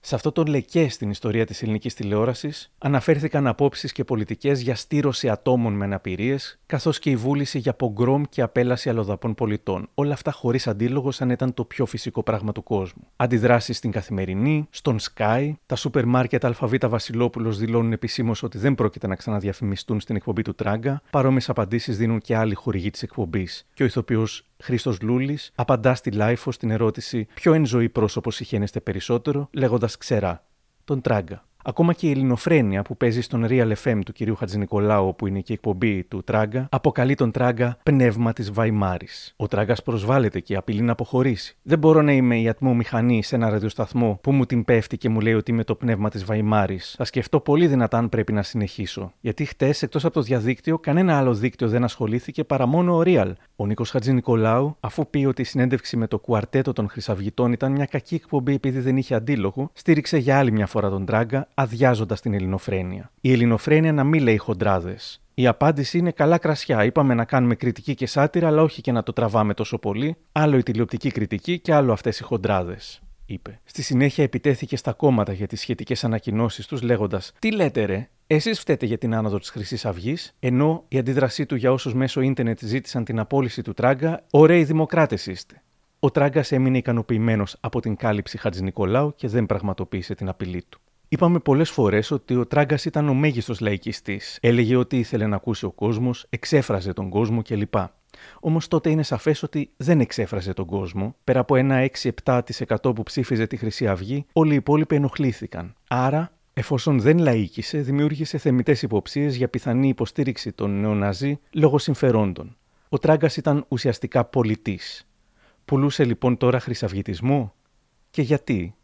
Σε αυτό το λεκέ στην ιστορία της ελληνικής τηλεόρασης αναφέρθηκαν απόψεις και πολιτικές για στήρωση ατόμων με αναπηρίες, καθώς και η βούληση για πογκρόμ και απέλαση αλλοδαπών πολιτών. Όλα αυτά χωρίς αντίλογο σαν ήταν το πιο φυσικό πράγμα του κόσμου. Αντιδράσεις στην καθημερινή, στον Sky, τα σούπερ μάρκετ ΑΒ Βασιλόπουλος δηλώνουν επισήμως ότι δεν πρόκειται να ξαναδιαφημιστούν στην εκπομπή του Τράγκα. Παρόμοιες απαντήσεις δίνουν και άλλοι χορηγοί της εκπομπής. Και ο ηθοποιός Χρήστος Λούλης απαντά στη Λάιφος στην ερώτηση Ποιο εν ζωή πρόσωπο συχαίνεστε περισσότερο, λέγοντας ξερά. Τον Τράγκα. Ακόμα και η ελληνοφρένεια που παίζει στον Real FM του κυρίου Χατζηνικολάου, που είναι και η εκπομπή του Τράγκα, αποκαλεί τον Τράγκα πνεύμα της Βαϊμάρης. Ο Τράγκας προσβάλλεται και απειλεί να αποχωρήσει. Δεν μπορώ να είμαι η ατμομηχανή σε ένα ραδιοσταθμό που μου την πέφτει και μου λέει ότι είμαι το πνεύμα της Βαϊμάρης. Θα σκεφτώ πολύ δυνατά αν πρέπει να συνεχίσω. Γιατί χτες, εκτός από το διαδίκτυο, κανένα άλλο δίκτυο δεν ασχολήθηκε παρά μόνο ο Real. Ο Νίκος Χατζηνικολάου, αφού πει ότι η συνέντευξη με το κουαρτέτο των Χρυσαυγητών ήταν μια κακή εκπομπή επειδή δεν είχε αντίλογο, στήριξε για άλλη μια φορά τον Τράγκα αδειάζοντας την ελληνοφρένεια. Η ελληνοφρένεια να μην λέει χοντράδες. Η απάντηση είναι καλά κρασιά. Είπαμε να κάνουμε κριτική και σάτυρα, αλλά όχι και να το τραβάμε τόσο πολύ. Άλλο η τηλεοπτική κριτική και άλλο αυτές οι χοντράδες. Είπε. Στη συνέχεια επιτέθηκε στα κόμματα για τις σχετικές ανακοινώσεις τους, λέγοντας: Τι λέτε, ρε, Εσείς φταίτε για την άνοδο της Χρυσής Αυγής, ενώ η αντίδρασή του για όσους μέσω ίντερνετ ζήτησαν την απόλυση του Τράγκα, ωραίοι δημοκράτες είστε. Ο Τράγκας έμεινε ικανοποιημένος από την κάλυψη Χατζη Νικολάου και δεν πραγματοποίησε την απειλή του. Είπαμε πολλές φορές ότι ο Τράγκας ήταν ο μέγιστος λαϊκιστής. Έλεγε ότι ήθελε να ακούσει ο κόσμος, εξέφραζε τον κόσμο κλπ. Όμως τότε είναι σαφές ότι δεν εξέφραζε τον κόσμο. Πέρα από ένα 6-7% που ψήφιζε τη Χρυσή Αυγή, όλοι οι υπόλοιποι ενοχλήθηκαν. Άρα, εφόσον δεν λαίκησε, δημιούργησε θεμητές υποψίες για πιθανή υποστήριξη των νεοναζί λόγω συμφερόντων. Ο Τράγκας ήταν ουσιαστικά πολιτής. Πουλούσε λοιπόν τώρα χρυσαυγητισμό; Και γιατί,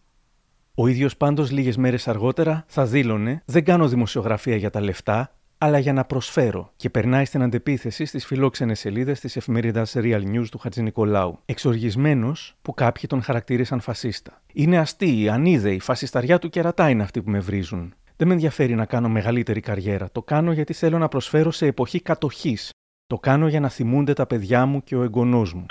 ο ίδιος πάντως λίγες μέρες αργότερα θα δήλωνε: Δεν κάνω δημοσιογραφία για τα λεφτά, αλλά για να προσφέρω. Και περνάει στην αντεπίθεση στις φιλόξενες σελίδες της εφημερίδας Real News του Χατζη Νικολάου. Εξοργισμένος που κάποιοι τον χαρακτήρισαν φασίστα. Είναι αστείοι, ανίδεοι, φασισταριά του κερατά είναι αυτοί που με βρίζουν. Δεν με ενδιαφέρει να κάνω μεγαλύτερη καριέρα. Το κάνω γιατί θέλω να προσφέρω σε εποχή κατοχής. Το κάνω για να θυμούνται τα παιδιά μου και ο εγγονός μου.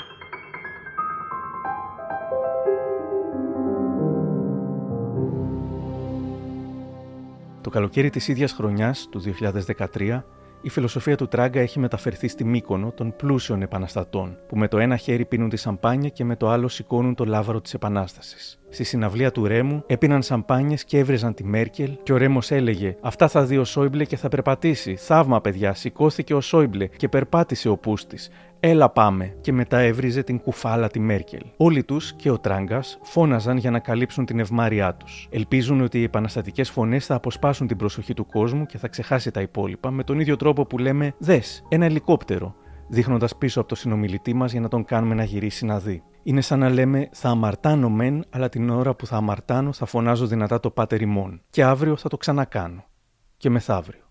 Το καλοκαίρι της ίδιας χρονιάς, του 2013, η φιλοσοφία του Τράγκα έχει μεταφερθεί στη Μύκονο των πλούσιων επαναστατών, που με το ένα χέρι πίνουν τη σαμπάνια και με το άλλο σηκώνουν το λάβαρο της Επανάστασης. Στη συναυλία του Ρέμου έπιναν σαμπάνιες και έβριζαν τη Μέρκελ και ο Ρέμος έλεγε: Αυτά θα δει ο Σόιμπλε και θα περπατήσει. Θαύμα, παιδιά, σηκώθηκε ο Σόιμπλε και περπάτησε ο Πούστης. Έλα πάμε, και μετά έβριζε την κουφάλα τη Μέρκελ. Όλοι τους και ο Τράγκας φώναζαν για να καλύψουν την ευμάρειά τους. Ελπίζουν ότι οι επαναστατικές φωνές θα αποσπάσουν την προσοχή του κόσμου και θα ξεχάσει τα υπόλοιπα με τον ίδιο τρόπο που λέμε Δες, ένα ελικόπτερο, δείχνοντας πίσω από το συνομιλητή μας για να τον κάνουμε να γυρίσει να δει. Είναι σαν να λέμε Θα αμαρτάνω μεν, αλλά την ώρα που θα αμαρτάνω θα φωνάζω δυνατά το πάτερ ημών. Και αύριο θα το ξανακάνω. Και μεθαύριο.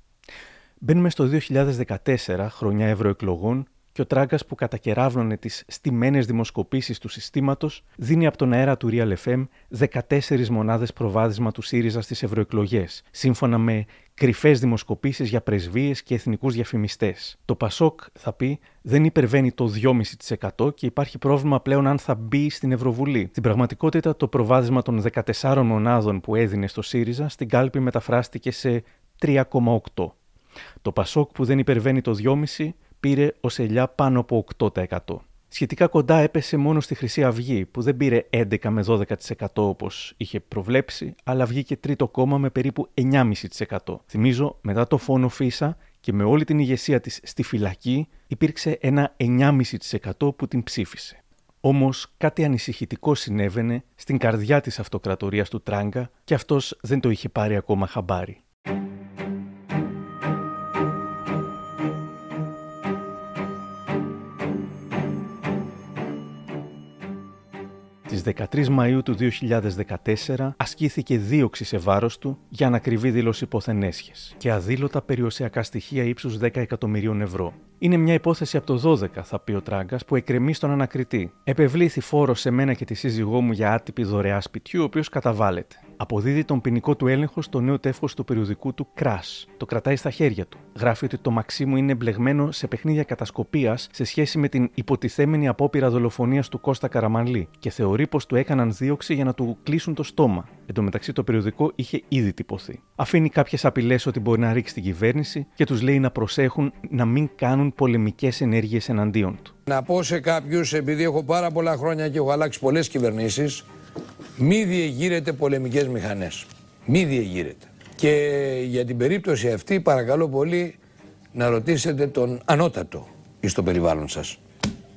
Μπαίνουμε στο 2014, χρονιά ευρωεκλογών, και ο Τράγκας που κατακεράβνωνε τις στημένε δημοσκοπήσεις του συστήματος δίνει από τον αέρα του Real FM 14 μονάδες προβάδισμα του ΣΥΡΙΖΑ στις ευρωεκλογές, σύμφωνα με κρυφές δημοσκοπήσεις για πρεσβείες και εθνικούς διαφημιστές. Το Πασόκ, θα πει, δεν υπερβαίνει το 2,5% και υπάρχει πρόβλημα πλέον αν θα μπει στην Ευρωβουλή. Στην πραγματικότητα, το προβάδισμα των 14 μονάδων που έδινε στο ΣΥΡΙΖΑ στην κάλπη μεταφράστηκε σε 3,8. Το Πασόκ που δεν υπερβαίνει το 2,5% πήρε ως ελιά πάνω από 8%. Σχετικά κοντά έπεσε μόνο στη Χρυσή Αυγή, που δεν πήρε 11 με 12% όπως είχε προβλέψει, αλλά βγήκε τρίτο κόμμα με περίπου 9,5%. Θυμίζω, μετά το φόνο Φίσα και με όλη την ηγεσία της στη φυλακή, υπήρξε ένα 9,5% που την ψήφισε. Όμως κάτι ανησυχητικό συνέβαινε στην καρδιά της αυτοκρατορίας του Τράγκα και αυτός δεν το είχε πάρει ακόμα χαμπάρι. 13 Μαΐου του 2014 ασκήθηκε δίωξη σε βάρος του για ανακριβή δήλωση υποθενέσχες και αδήλωτα περιοσιακά στοιχεία ύψους 10 εκατομμυρίων ευρώ. Είναι μια υπόθεση από το 12, θα πει ο Τράγκας, που εκκρεμεί στον ανακριτή. Επευλήθη φόρος σε μένα και τη σύζυγό μου για άτυπη δωρεά σπιτιού, ο οποίος καταβάλλεται. Αποδίδει τον ποινικό του έλεγχο στο νέο τεύχος του περιοδικού του Crash. Το κρατάει στα χέρια του. Γράφει ότι το Μαξίμου είναι μπλεγμένο σε παιχνίδια κατασκοπίας σε σχέση με την υποτιθέμενη απόπειρα δολοφονίας του Κώστα Καραμανλή και θεωρεί πως του έκαναν δίωξη για να του κλείσουν το στόμα. Εν τω μεταξύ, το περιοδικό είχε ήδη τυπωθεί. Αφήνει κάποιες απειλές ότι μπορεί να ρίξει την κυβέρνηση και τους λέει να προσέχουν να μην κάνουν πολεμικές ενέργειες εναντίον του.
Να πω σε κάποιους, επειδή έχω πάρα πολλά χρόνια και έχω αλλάξει πολλές κυβερνήσεις, μη διεγείρετε πολεμικές μηχανές. Μη διεγείρετε. Και για την περίπτωση αυτή, παρακαλώ πολύ να ρωτήσετε τον ανώτατο στο περιβάλλον σας.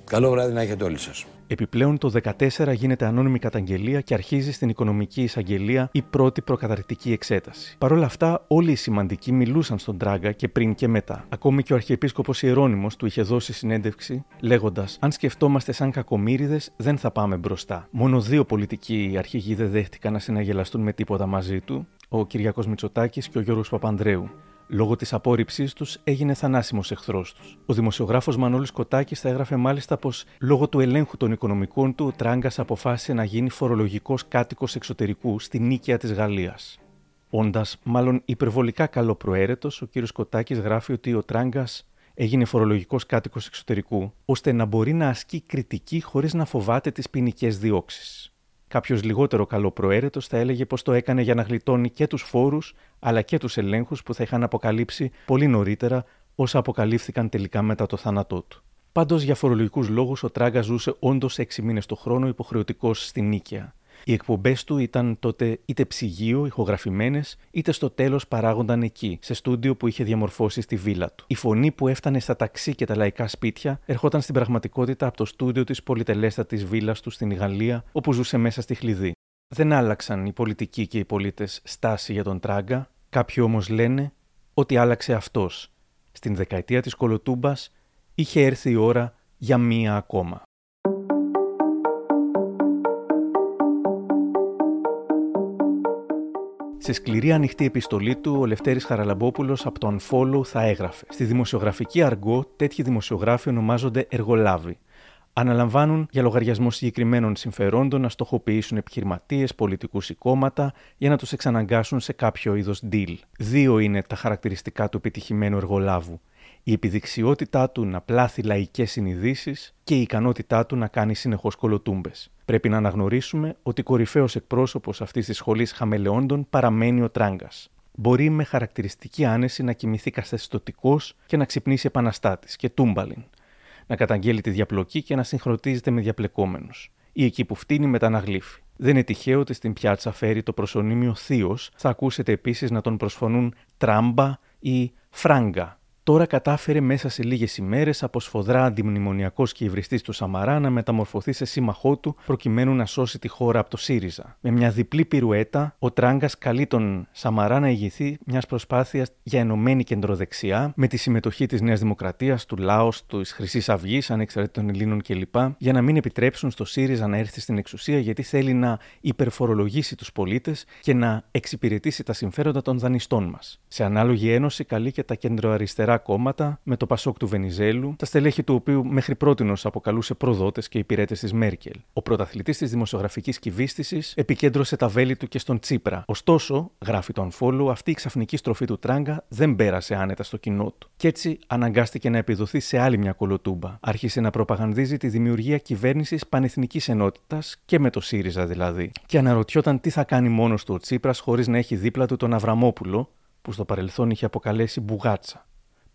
Καλό βράδυ να έχετε όλοι σας.
Επιπλέον, το 2014 γίνεται ανώνυμη καταγγελία και αρχίζει στην Οικονομική Εισαγγελία η πρώτη προκαταρκτική εξέταση. Παρ' όλα αυτά, όλοι οι σημαντικοί μιλούσαν στον Τράγκα και πριν και μετά. Ακόμη και ο Αρχιεπίσκοπος Ιερώνυμο του είχε δώσει συνέντευξη, λέγοντας: Αν σκεφτόμαστε σαν κακομίριδε, δεν θα πάμε μπροστά. Μόνο δύο πολιτικοί αρχηγοί δεν δέχτηκαν να συναγελαστούν με τίποτα μαζί του, ο Κυριακό Μητσοτάκης και ο Γιώργος Παπανδρέου. Λόγω της απόρριψής τους έγινε θανάσιμος εχθρός τους. Ο δημοσιογράφος Μανώλης Κοτάκης θα έγραφε μάλιστα πως λόγω του ελέγχου των οικονομικών του, ο Τράγκας αποφάσισε να γίνει φορολογικός κάτοικος εξωτερικού στη νίκαια της Γαλλίας. Όντας μάλλον υπερβολικά καλοπροαίρετο, ο κ. Κοτάκης γράφει ότι ο Τράγκας έγινε φορολογικός κάτοικος εξωτερικού, ώστε να μπορεί να ασκεί κριτική χωρίς να φοβάται τις ποινικές διώξεις. Κάποιος λιγότερο καλοπροαίρετος θα έλεγε πως το έκανε για να γλιτώνει και τους φόρους αλλά και τους ελέγχους που θα είχαν αποκαλύψει πολύ νωρίτερα όσα αποκαλύφθηκαν τελικά μετά το θάνατό του. Πάντως, για φορολογικούς λόγους, ο Τράγκα ζούσε όντως έξι μήνες το χρόνο υποχρεωτικός στην Νίκαια. Οι εκπομπές του ήταν τότε είτε ψυγείο, ηχογραφημένες, είτε στο τέλος παράγονταν εκεί, σε στούντιο που είχε διαμορφώσει στη βίλα του. Η φωνή που έφτανε στα ταξί και τα λαϊκά σπίτια ερχόταν στην πραγματικότητα από το στούντιο της πολυτελέστατης βίλας του στην Γαλλία, όπου ζούσε μέσα στη χλειδί. Δεν άλλαξαν οι πολιτικοί και οι πολίτες στάση για τον Τράγκα, κάποιοι όμως λένε ότι άλλαξε αυτός. Στην δεκαετία της Κολοτούμπας είχε έρθει η ώρα για μία ακόμα. Σε σκληρή ανοιχτή επιστολή του, ο Λευτέρης Χαραλαμπόπουλος από το Unfollow θα έγραφε «Στη δημοσιογραφική αργό, τέτοιοι δημοσιογράφοι ονομάζονται εργολάβοι. Αναλαμβάνουν για λογαριασμό συγκεκριμένων συμφερόντων να στοχοποιήσουν επιχειρηματίες, πολιτικούς ή κόμματα για να τους εξαναγκάσουν σε κάποιο είδος deal. Δύο είναι τα χαρακτηριστικά του επιτυχημένου εργολάβου η επιδεξιότητά του να πλάθει λαϊκές συνειδήσεις και η ικανότητά του να κάνει συνεχώς κολοτούμπες. Πρέπει να αναγνωρίσουμε ότι κορυφαίος εκπρόσωπος αυτής της σχολής χαμελεόντων παραμένει ο Τράγκας. Μπορεί με χαρακτηριστική άνεση να κοιμηθεί καθεστωτικός και να ξυπνήσει επαναστάτης και τούμπαλιν. Να καταγγέλει τη διαπλοκή και να συγχρονίζεται με διαπλεκόμενους. Ή εκεί που φτύνει με τα αναγλύφη. Δεν είναι τυχαίο ότι στην πιάτσα φέρει το προσωνύμιο Θείος, θα ακούσετε επίσης να τον προσφωνούν Τράμπα ή Φράγκα, τώρα κατάφερε μέσα σε λίγες ημέρες από σφοδρά αντιμνημονιακός και υβριστής του Σαμαρά να μεταμορφωθεί σε σύμμαχό του προκειμένου να σώσει τη χώρα από το ΣΥΡΙΖΑ. Με μια διπλή πυρουέτα, ο Τράγκας καλεί τον Σαμαρά να ηγηθεί μιας προσπάθειας για ενωμένη κεντροδεξιά με τη συμμετοχή της Νέας Δημοκρατίας, του Λάος, της Χρυσής Αυγής, ανεξαρτήτων Ελλήνων κλπ. για να μην επιτρέψουν στο ΣΥΡΙΖΑ να έρθει στην εξουσία γιατί θέλει να υπερφορολογήσει τους πολίτες και να εξυπηρετήσει τα συμφέροντα των δανειστών μας. Σε ανάλογη ένωση καλεί και τα κεντροαριστερά κόμματα με το Πασόκ του Βενιζέλου, τα στελέχη του οποίου μέχρι πρότινο αποκαλούσε προδότες και υπηρέτες της Μέρκελ. Ο πρωταθλητής της δημοσιογραφικής κυβίστησης επικέντρωσε τα βέλη του και στον Τσίπρα. Ωστόσο, γράφει το Unfollow, αυτή η ξαφνική στροφή του Τράγκα δεν πέρασε άνετα στο κοινό του. Κι έτσι αναγκάστηκε να επιδοθεί σε άλλη μια κολοτούμπα. Άρχισε να προπαγανδίζει τη δημιουργία κυβέρνησης πανεθνικής ενότητας και με το ΣΥΡΙΖΑ δηλαδή. Και αναρωτιόταν τι θα κάνει μόνος του ο Τσίπρας χωρίς να έχει δίπλα του τον Αβραμόπουλο, που στο παρελθόν είχε αποκαλέσει μπουγάτσα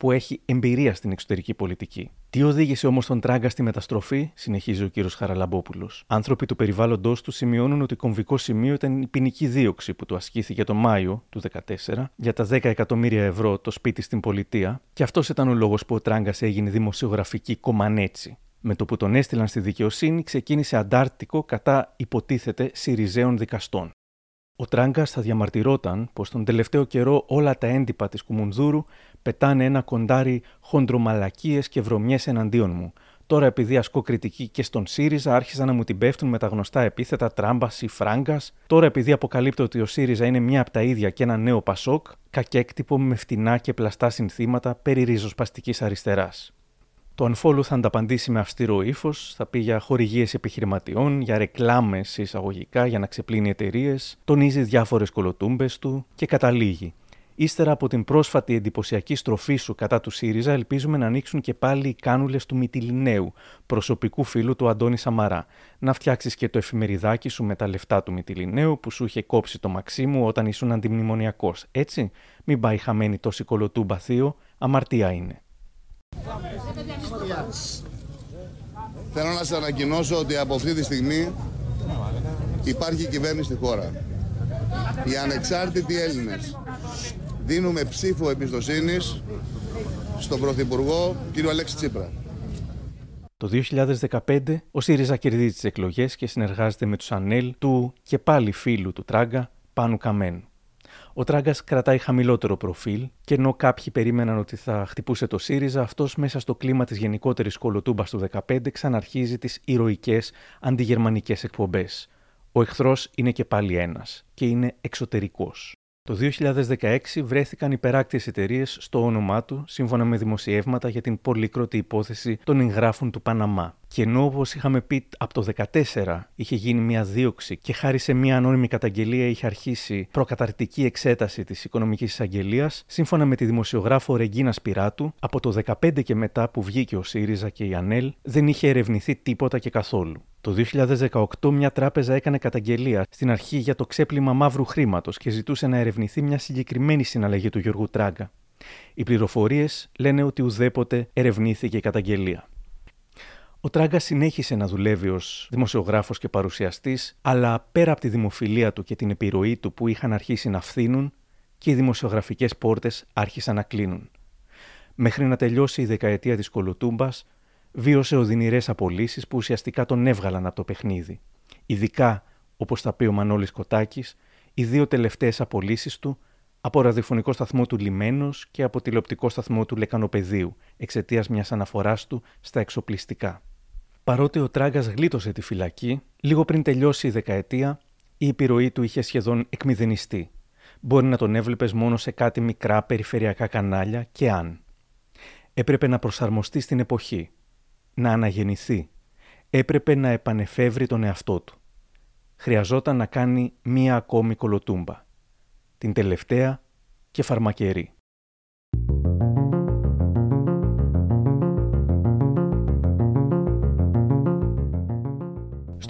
που έχει εμπειρία στην εξωτερική πολιτική. Τι οδήγησε όμως τον Τράγκα στη μεταστροφή, συνεχίζει ο κύριος Χαραλαμπόπουλος. Άνθρωποι του περιβάλλοντό του σημειώνουν ότι κομβικό σημείο ήταν η ποινική δίωξη που του ασκήθηκε τον Μάιο του 2014 για τα 10 εκατομμύρια ευρώ το σπίτι στην πολιτεία, και αυτός ήταν ο λόγος που ο Τράγκας έγινε δημοσιογραφική κομμανέτσι. Με το που τον έστειλαν στη δικαιοσύνη, ξεκίνησε αντάρτικο κατά υποτίθεται Σιριζέων δικαστών. Ο Τράγκα θα διαμαρτυρόταν πως τον τελευταίο καιρό όλα τα έντυπα της Κουμουνδούρου πετάνε ένα κοντάρι χοντρομαλακίες και βρωμιές εναντίον μου. Τώρα, επειδή ασκώ κριτική και στον ΣΥΡΙΖΑ, άρχισαν να μου την πέφτουν με τα γνωστά επίθετα τράμπας ή φράγκας. Τώρα, επειδή αποκαλύπτω ότι ο ΣΥΡΙΖΑ είναι μια από τα ίδια και ένα νέο Πασόκ, κακέκτυπο με φτηνά και πλαστά συνθήματα περί ριζοσπαστικής αριστεράς. Το unfollow θα ανταπαντήσει με αυστηρό ύφος, θα πει για χορηγίες επιχειρηματιών, για ρεκλάμες εισαγωγικά για να ξεπλύνει εταιρείες, τονίζει διάφορες κολοτούμπες του και καταλήγει. Ύστερα από την πρόσφατη εντυπωσιακή στροφή σου κατά του ΣΥΡΙΖΑ, ελπίζουμε να ανοίξουν και πάλι οι κάνουλες του Μητυλινέου, προσωπικού φίλου του Αντώνη Σαμαρά. Να φτιάξεις και το εφημεριδάκι σου με τα λεφτά του Μητυλινέου που σου είχε κόψει το Μαξίμου όταν ήσουν αντιμνημονιακός. Έτσι, μην πάει χαμένη τόση κολοτούμπα θείο, αμαρτία είναι.
Θέλω να σας ανακοινώσω ότι από αυτή τη στιγμή υπάρχει κυβέρνηση στη χώρα. Οι ανεξάρτητοι Έλληνες δίνουμε ψήφο εμπιστοσύνης στον Πρωθυπουργό κύριο Αλέξη Τσίπρα.
Το 2015 ο ΣΥΡΙΖΑ κερδίζει τις εκλογές και συνεργάζεται με τους ΑΝΕΛ του και πάλι φίλου του Τράγκα, Πάνου Καμένου. Ο Τράγκας κρατάει χαμηλότερο προφίλ και ενώ κάποιοι περίμεναν ότι θα χτυπούσε το ΣΥΡΙΖΑ, αυτός μέσα στο κλίμα της γενικότερης κολοτούμπας του 2015 ξαναρχίζει τις ηρωικές αντιγερμανικές εκπομπές. Ο εχθρός είναι και πάλι ένας και είναι εξωτερικός. Το 2016 βρέθηκαν υπεράκτε εταιρείες στο όνομά του, σύμφωνα με δημοσιεύματα για την πολύκροτη υπόθεση των εγγράφων του Παναμά. Και ενώ όπως είχαμε πει από το 2014 είχε γίνει μια δίωξη και χάρη σε μια ανώνυμη καταγγελία είχε αρχίσει προκαταρκτική εξέταση της Οικονομικής Εισαγγελίας, σύμφωνα με τη δημοσιογράφο Ρεγκίνα Σπυράτου, από το 2015 και μετά που βγήκε ο ΣΥΡΙΖΑ και η ΑΝΕΛ δεν είχε ερευνηθεί τίποτα και καθόλου. Το 2018 μια τράπεζα έκανε καταγγελία στην αρχή για το ξέπλυμα μαύρου χρήματος και ζητούσε να ερευνηθεί μια συγκεκριμένη συναλλαγή του Γιώργου Τράγκα. Οι πληροφορίες λένε ότι ουδέποτε ερευνήθηκε η καταγγελία. Ο Τράγκα συνέχισε να δουλεύει ως δημοσιογράφος και παρουσιαστής, αλλά πέρα από τη δημοφιλία του και την επιρροή του που είχαν αρχίσει να φθήνουν, και οι δημοσιογραφικές πόρτες άρχισαν να κλείνουν. Μέχρι να τελειώσει η δεκαετία της Κολοτούμπας, βίωσε οδυνηρές απολύσεις που ουσιαστικά τον έβγαλαν από το παιχνίδι. Ειδικά, όπως θα πει ο Μανώλης Κοτάκης, οι δύο τελευταίες απολύσεις του από ραδιοφωνικό σταθμό του Λιμένος και από τηλεοπτικό σταθμό του Λεκανοπεδίου, εξαιτίας μιας αναφοράς του στα εξοπλιστικά. Παρότι ο Τράγκας γλίτωσε τη φυλακή, λίγο πριν τελειώσει η δεκαετία, η επιρροή του είχε σχεδόν εκμηδενιστεί. Μπορεί να τον έβλεπες μόνο σε κάτι μικρά περιφερειακά κανάλια και αν. Έπρεπε να προσαρμοστεί στην εποχή, να αναγεννηθεί. Έπρεπε να επανεφεύρει τον εαυτό του. Χρειαζόταν να κάνει μία ακόμη κολοτούμπα. Την τελευταία και φαρμακερή.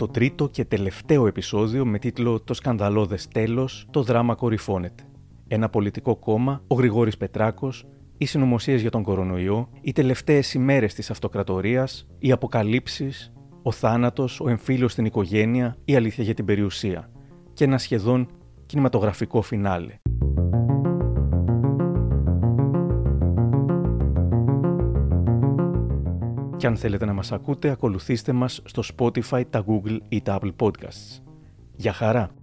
Στο τρίτο και τελευταίο επεισόδιο με τίτλο «Το σκανδαλώδες τέλος, το δράμα κορυφώνεται». Ένα πολιτικό κόμμα, ο Γρηγόρης Πετράκος, οι συνωμοσίες για τον κορονοϊό, οι τελευταίες ημέρες της αυτοκρατορίας, οι αποκαλύψεις, ο θάνατος, ο εμφύλιος στην οικογένεια, η αλήθεια για την περιουσία. Και ένα σχεδόν κινηματογραφικό φινάλε. Και αν θέλετε να μας ακούτε, ακολουθήστε μας στο Spotify, τα Google ή τα Apple Podcasts. Για χαρά!